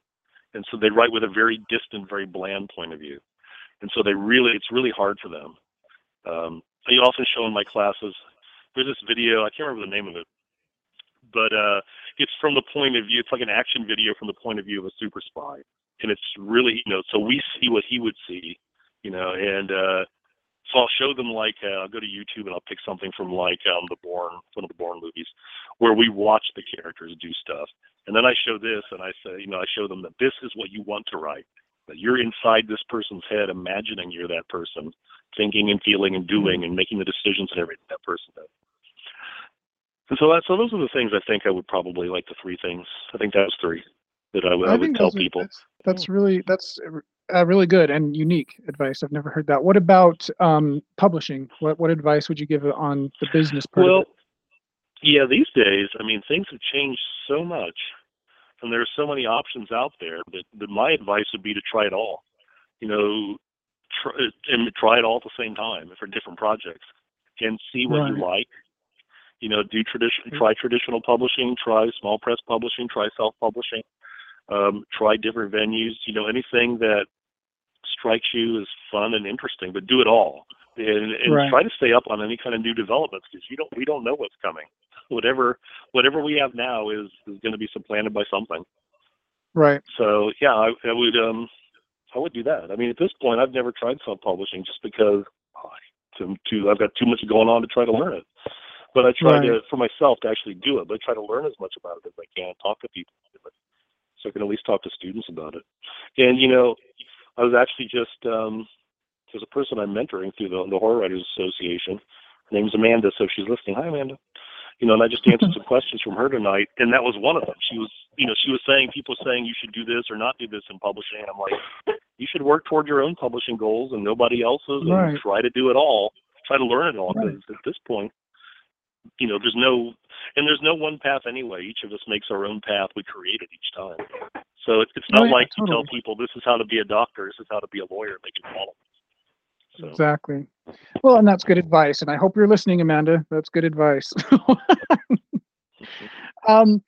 And so they write with a very distant, very bland point of view. And so they really, it's really hard for them. Um, I often show in my classes, there's this video, I can't remember the name of it, but uh, it's from the point of view, it's like an action video from the point of view of a super spy. And it's really, you know, so we see what he would see, you know, and uh, so I'll show them like, uh, I'll go to YouTube and I'll pick something from like um, the Bourne, one of the Bourne movies, where we watch the characters do stuff. And then I show this and I say, you know, I show them that this is what you want to write. That you're inside this person's head, imagining you're that person, thinking and feeling and doing and making the decisions and everything that person does. And so that, so those are the things I think I would probably like the three things. I think that's three that I would, I would tell are- people. That's, that's really that's uh, really good and unique advice. I've never heard that. What about um, publishing? What what advice would you give on the business part? Well, yeah, these days, I mean, things have changed so much, and there are so many options out there that, that my advice would be to try it all. You know, try, and try it all at the same time for different projects, and see what you like. You know, do tradition, try traditional publishing, try small press publishing, try self-publishing, um, try different venues. You know, anything that strikes you as fun and interesting, but do it all. And, and Right. try to stay up on any kind of new developments because you don't we don't know what's coming. Whatever whatever we have now is is going to be supplanted by something. right. So yeah, I, I would um I would do that. I mean, at this point, I've never tried self-publishing just because oh, to, to I've got too much going on to try to learn it. But I try to for myself to actually do it. But I try to learn as much about it as I can, talk to people, so I can at least talk to students about it. And you know, I was actually just um there's a person I'm mentoring through the, the Horror Writers Association. Her name's Amanda, so if she's listening. Hi, Amanda. you know, and I just answered some questions from her tonight, and that was one of them. She was, you know, she was saying people saying you should do this or not do this in publishing, and I'm like, you should work toward your own publishing goals and nobody else's, and Right. try to do it all, try to learn it all. because at this point, you know, there's no, and there's no one path anyway. Each of us makes our own path. We create it each time. So it's it's not Oh, yeah, like you tell people this is how to be a doctor, this is how to be a lawyer. They can follow. So. Exactly. Well, and that's good advice. And I hope you're listening, Amanda. That's good advice. um,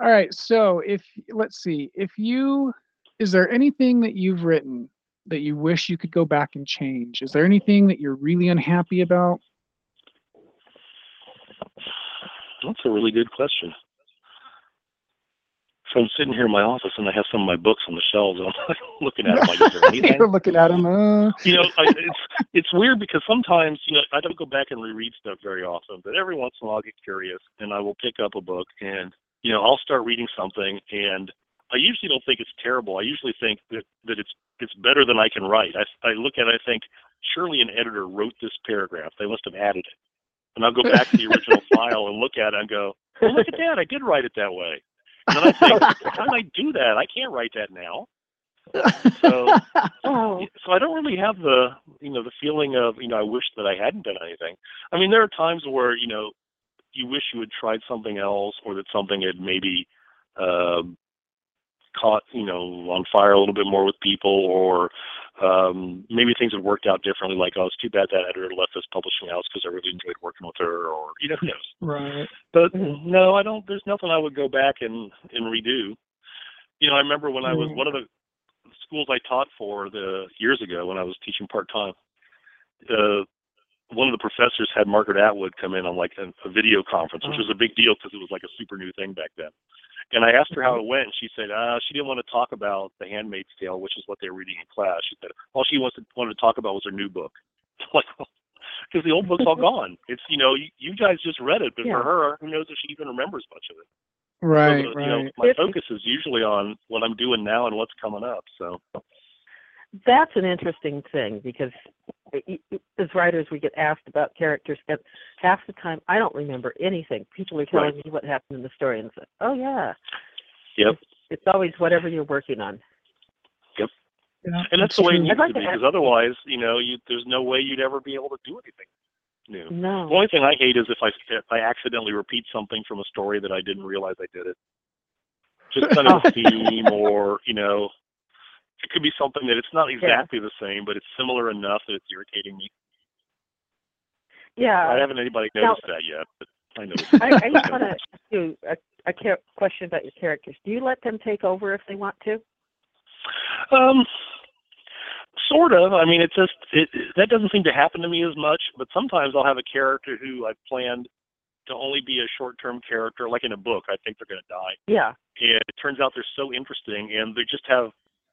all right. So if let's see, if you is there anything that you've written that you wish you could go back and change? Is there anything that you're really unhappy about? That's a really good question. So I'm sitting here in my office and I have some of my books on the shelves. And I'm looking at them like, is there anything? you're looking at them. Uh, you know, I, it's it's weird because sometimes you know I don't go back and reread stuff very often, but every once in a while I'll get curious and I will pick up a book and you know I'll start reading something and I usually don't think it's terrible. I usually think that that it's it's better than I can write. I I look at it, I think surely an editor wrote this paragraph. They must have added it, and I'll go back to the original file and look at it and go, oh look at that, I did write it that way. And then I think, how did I do that? I can't write that now. So Oh, so I don't really have the you know the feeling of you know I wish that I hadn't done anything. I mean there are times where you know you wish you had tried something else or that something had maybe um caught you know on fire a little bit more with people or um maybe things had worked out differently like oh it's too bad that editor left this publishing house because I really enjoyed working with her or you know who knows right. but no, I don't. There's nothing I would go back and and redo. You know, I remember when I was one of the schools I taught for the years ago when I was teaching part time. Uh, one of the professors had Margaret Atwood come in on like a, a video conference, which Oh. was a big deal because it was like a super new thing back then. And I asked her how it went, and she said uh, she didn't want to talk about The Handmaid's Tale, which is what they were reading in class. She said all she wanted wanted to talk about was her new book. like, because the old book's all gone. It's you know you, you guys just read it, but Yeah. for her, who knows if she even remembers much of it. Right. so, the- you know, Right. my It's- focus is usually on what I'm doing now and what's coming up. So that's an interesting thing because i- i- as writers we get asked about characters and half the time I don't remember anything. People are telling me what happened in the story and say, "Oh yeah." Yep. It's, it's always whatever you're working on. Yeah, and that's the way it true. needs like to to be ask- because otherwise, you know, you there's no way you'd ever be able to do anything new. No. The only thing I hate is if I if I accidentally repeat something from a story that I didn't realize I did it. Just kind of oh. a theme, or you know, it could be something that it's not exactly the same, but it's similar enough that it's irritating me. Yeah. I haven't anybody now- noticed that yet, but I know. I, I just want to ask you a, a question about your characters. Do you let them take over if they want to? Um, sort of. I mean, it's just it, that doesn't seem to happen to me as much. But sometimes I'll have a character who I've planned to only be a short-term character, like in a book. I think they're going to die, Yeah. and it turns out they're so interesting, and they just have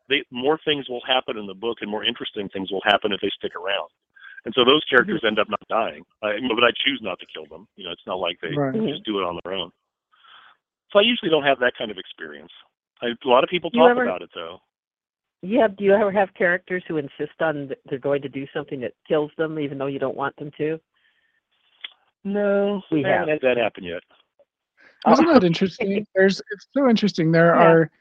they more things will happen in the book, and more interesting things will happen if they stick around. And so those characters mm-hmm. end up not dying. I, but I choose not to kill them. You know, it's not like they Right. Just mm-hmm. do it on their own. So I usually don't have that kind of experience. I, a lot of people talk ever- about it though. Yeah. Do you ever have characters who insist on they're going to do something that kills them, even though you don't want them to? No, We haven't had that happen yet. Isn't that interesting? There's it's so interesting. There Yeah. are it,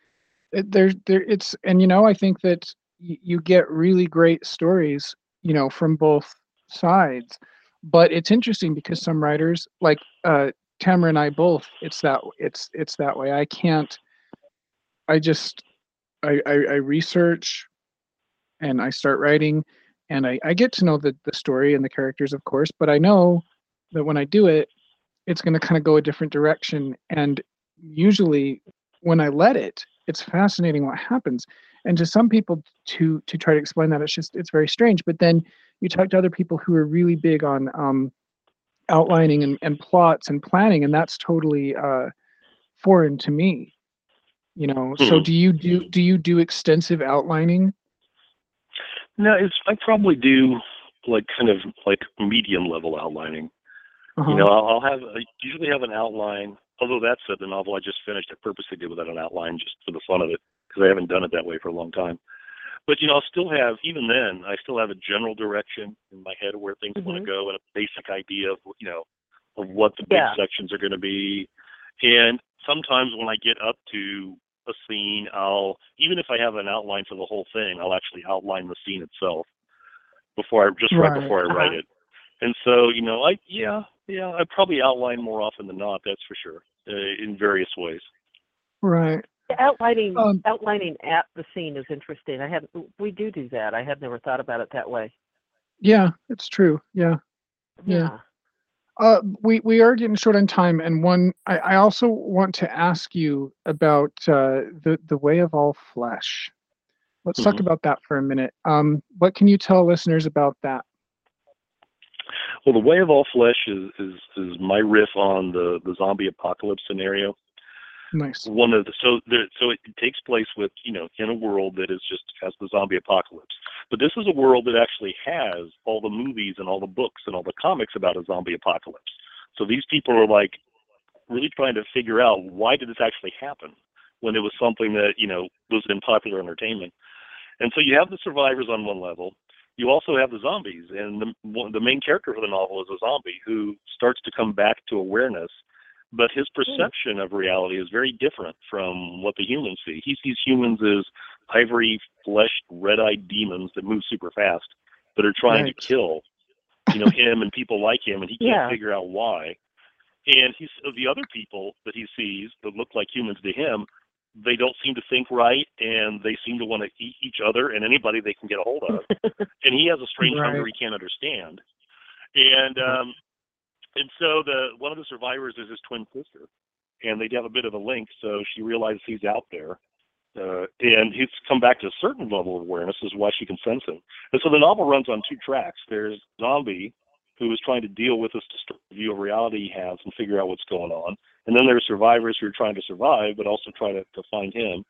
there there it's and you know I think that y- you get really great stories you know from both sides, but it's interesting because some writers like uh, Tamara and I both it's that it's it's that way. I can't. I just I I, I research and I start writing and I, I get to know the, the story and the characters of course, but I know that when I do it it's going to kind of go a different direction and usually when i let it it's fascinating what happens and to some people to to try to explain that it's just it's very strange but then you talk to other people who are really big on um outlining and, and plots and planning and that's totally uh foreign to me you know so Mhm. do you do do you do extensive outlining No, it's I probably do like kind of like medium level outlining. uh-huh. You know, I'll, I'll have I usually have an outline. Although that said, the novel I just finished, I purposely did without an outline just for the fun of it because I haven't done it that way for a long time. But you know, I'll still have even then I still have a general direction in my head of where things want Mhm. to go and a basic idea of you know of what the big Yeah. sections are going to be. And sometimes when I get up to a scene, I'll even if I have an outline for the whole thing, I'll actually outline the scene itself before I just right, Right. before I write Uh-huh. it. And so, you know, I yeah, yeah, I probably outline more often than not. That's for sure, uh, in various ways. Right. Outlining Um, outlining at the scene is interesting. I had we do do that. I had never thought about it that way. Yeah, it's true. Yeah. Yeah. Uh, we we are getting short on time, and one I, I also want to ask you about uh, the the way of all flesh. Let's talk Mhm. about that for a minute. Um, what can you tell listeners about that? Well, the way of all flesh is is, is my riff on the the zombie apocalypse scenario. Nice. one of the so there so it takes place with you know in a world that is just has the zombie apocalypse but this is a world that actually has all the movies and all the books and all the comics about a zombie apocalypse so these people are like really trying to figure out why did this actually happen when it was something that you know was in popular entertainment and so you have the survivors on one level you also have the zombies and the one, the main character for the novel is a zombie who starts to come back to awareness but his hmm. perception of reality is very different from what the humans see. He sees humans as ivory fleshed, red eyed demons that move super fast, that are trying Right. to kill, you know, him and people like him, and he can't Yeah. figure out why. And he's the other people that he sees that look like humans to him, they don't seem to think right, and they seem to want to eat each other and anybody they can get a hold of. and he has a strange Right. hunger he can't understand. And um, and so the one of the survivors is his twin sister, and they have a bit of a link. So she realizes he's out there, uh, and he's come back to a certain level of awareness, is why she can sense him. And so the novel runs on two tracks. There's Zombie, who is trying to deal with this distorted view of reality he has and figure out what's going on, and then there's survivors who are trying to survive but also try to, to find him.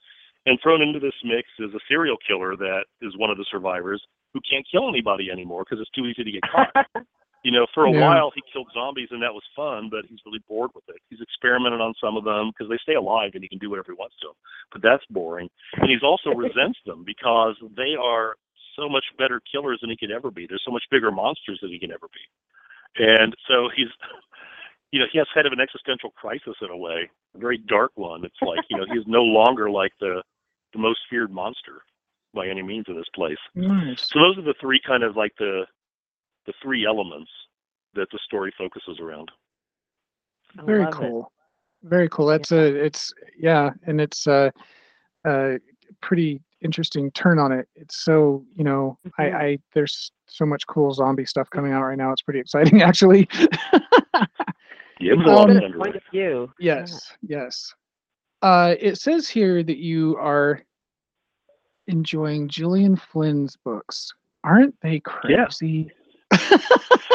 And thrown into this mix is a serial killer that is one of the survivors who can't kill anybody anymore because it's too easy to get caught. you know, for a Yeah. while he killed zombies and that was fun, but he's really bored with it. He's experimented on some of them because they stay alive and he can do whatever he wants to them. But that's boring. And he's also resents them because they are so much better killers than he could ever be. They're so much bigger monsters than he can ever be. And so he's you know, he has kind of an existential crisis in a way, a very dark one. It's like, you know, he's no longer like the the most feared monster by any means in this place. Nice. So those are the three kind of like the the three elements that the story focuses around. I Very love it. cool. Very cool. That's a it's yeah, and it's a, a pretty interesting turn on it. It's so you know Mhm. I, I there's so much cool zombie stuff coming out right now. It's pretty exciting actually. Yeah, it was a lot of Good point of view. yes, yes. Uh, it says here that you are enjoying Gillian Flynn's books. Aren't they Yeah. crazy?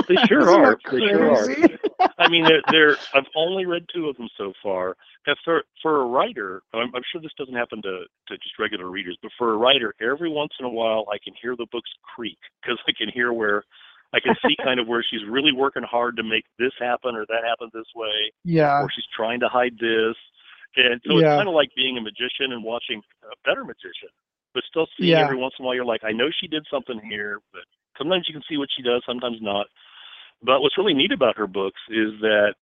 They sure Isn't are. They sure are. crazy? I mean, they're, they're. I've only read two of them so far. And for for a writer, I'm, I'm sure this doesn't happen to to just regular readers, but for a writer, every once in a while, I can hear the books creak because I can hear where I can see kind of where she's really working hard to make this happen or that happen this way, Yeah. or she's trying to hide this. And so Yeah. it's kind of like being a magician and watching a better magician, but still seeing Yeah. every once in a while. You're like, I know she did something here, but sometimes you can see what she does, sometimes not. But what's really neat about her books is that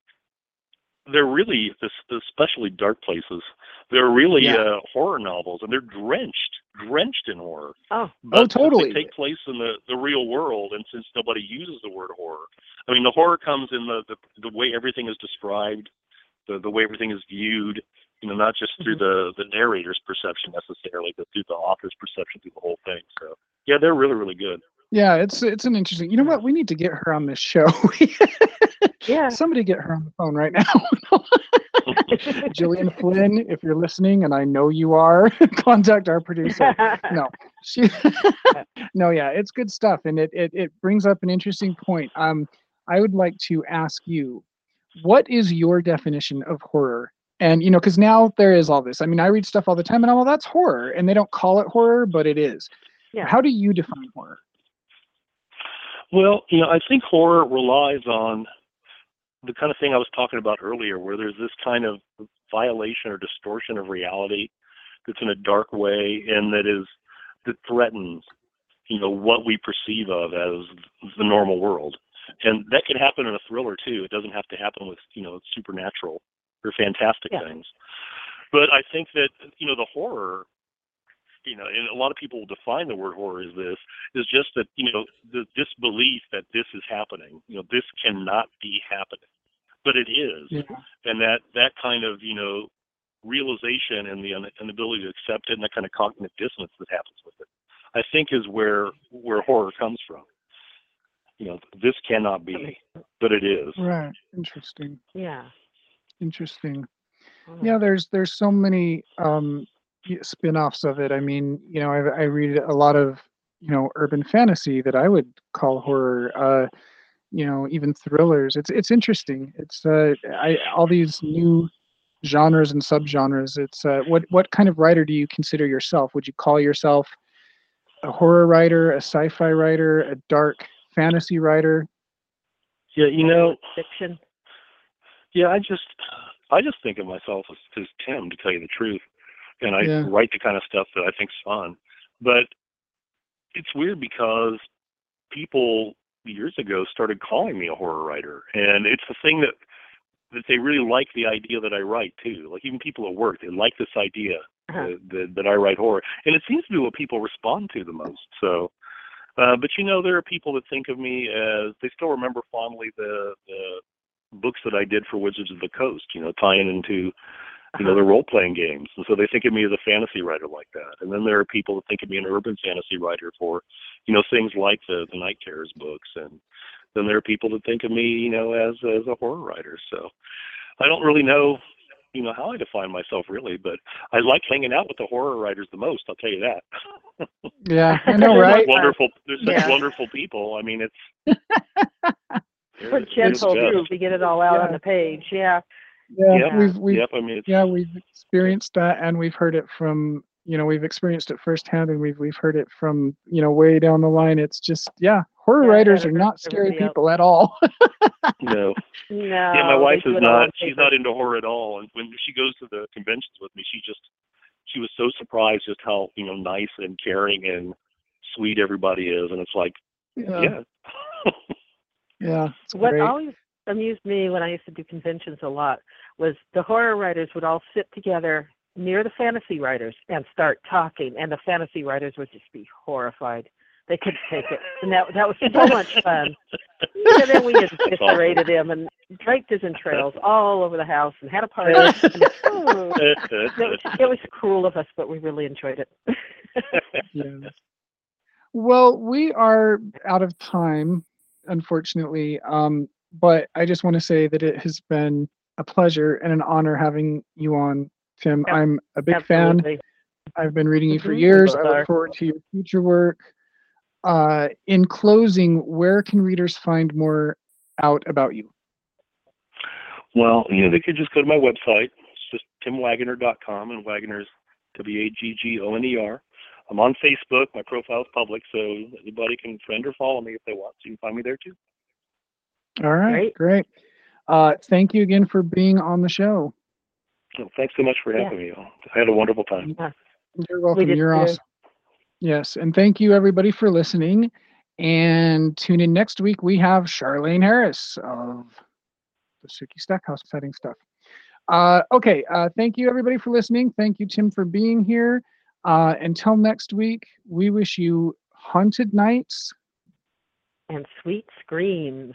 they're really, es- especially dark places. They're really Yeah. uh, horror novels, and they're drenched, drenched in horror. Oh, But since totally. They take place in the, the real world, and since nobody uses the word horror, I mean, the horror comes in the, the, the way everything is described, the, the way everything is viewed, you know, not just through the, the narrator's perception necessarily, but through the author's perception through the whole thing. So, yeah, they're really, really good. Yeah, it's it's an interesting. You know what? We need to get her on this show. yeah. Somebody get her on the phone right now. Gillian Flynn, if you're listening, and I know you are, contact our producer. No, she. no, yeah, it's good stuff, and it, it it brings up an interesting point. Um, I would like to ask you, what is your definition of horror? And you know, because now there is all this. I mean, I read stuff all the time, and I'm well, that's horror, and they don't call it horror, but it is. Yeah. How do you define horror? Well, you know, I think horror relies on the kind of thing I was talking about earlier, where there's this kind of violation or distortion of reality that's in a dark way and that is that threatens, you know, what we perceive of as the normal world. and that can happen in a thriller too. It doesn't have to happen with you know supernatural or fantastic Yeah. things. But I think that you know the horror, you know, and a lot of people will define the word horror as this is just that you know the disbelief that this is happening. You know, this cannot be happening, but it is, Yeah. and that that kind of you know realization and the and the ability to accept it and that kind of cognitive dissonance that happens with it, I think is where where horror comes from. You know, this cannot be, but it is. Right. Interesting. Yeah. Interesting. Mm. Yeah, there's there's so many um y- spin-offs of it. I mean, you know, I I read a lot of, you know, urban fantasy that I would call horror. Uh, you know, even thrillers. It's it's interesting. It's uh I all these new genres and subgenres. It's uh what what kind of writer do you consider yourself? Would you call yourself a horror writer, a sci-fi writer, a dark fantasy writer? Yeah, you know, Fiction. Yeah, I just I just think of myself as, as Tim, to tell you the truth, and I Yeah. write the kind of stuff that I think's fun. But it's weird because people years ago started calling me a horror writer, and it's the thing that that they really like the idea that I write too. Like even people at work, they like this idea Uh-huh. that, that, that I write horror, and it seems to be what people respond to the most. So. Uh, but you know, there are people that think of me as they still remember fondly the the books that I did for Wizards of the Coast, you know, tying into you know the role playing games. And so they think of me as a fantasy writer like that. And then there are people that think of me an urban fantasy writer for, you know, things like the the Night Terrors books. And then there are people that think of me, you know, as as a horror writer. So I don't really know, you know, how I define myself really, but I like hanging out with the horror writers the most, I'll tell you that. Yeah, I know, They're right? wonderful they're such Yeah. wonderful people. I mean it's they're- We're gentle best. too. We get it all out Yeah. on the page. Yeah. Yeah, Yep. we've we've Yep, I mean yeah we've experienced that and we've heard it from you know we've experienced it firsthand and we've we've heard it from you know way down the line it's just yeah horror Yeah, writers are not scary everybody else. people at all no. No. Yeah, my wife is do it all on not. She's not into horror at all. And when she goes to the conventions with me, she just she was so surprised just how you know nice and caring and sweet everybody is. And it's like, yeah yeah, yeah it's What great. always amused me when I used to do conventions a lot was the horror writers would all sit together near the fantasy writers and start talking, and the fantasy writers would just be horrified. They couldn't take it, and that that was so much fun. And then we eviscerated him and draped his entrails all over the house and had a party. And, oh, it, was, it was cruel of us, but we really enjoyed it. yeah. well we are out of time unfortunately um but i just want to say that it has been a pleasure and an honor having you on tim Yep, i'm a big fan I've been reading you for Mhm, years. I look forward to your future work. Uh, in closing, where can readers find more out about you? well, you know, they could just go to my website. It's just timwaggoner.com, and Waggoner's W A G G O N E R. I'm on Facebook. My profile is public, so anybody can friend or follow me if they want. So you can find me there too. All right, Great. great. Uh, thank you again for being on the show. So thanks so much for Yeah. having me. I had a wonderful time. You're welcome. did You're too. awesome. Yes, and thank you everybody for listening. And tune in next week. We have Charlaine Harris of the Sookie Stackhouse setting stuff. Uh, okay, uh, thank you everybody for listening. Thank you, Tim, for being here. Uh, until next week, we wish you haunted nights. And sweet screams.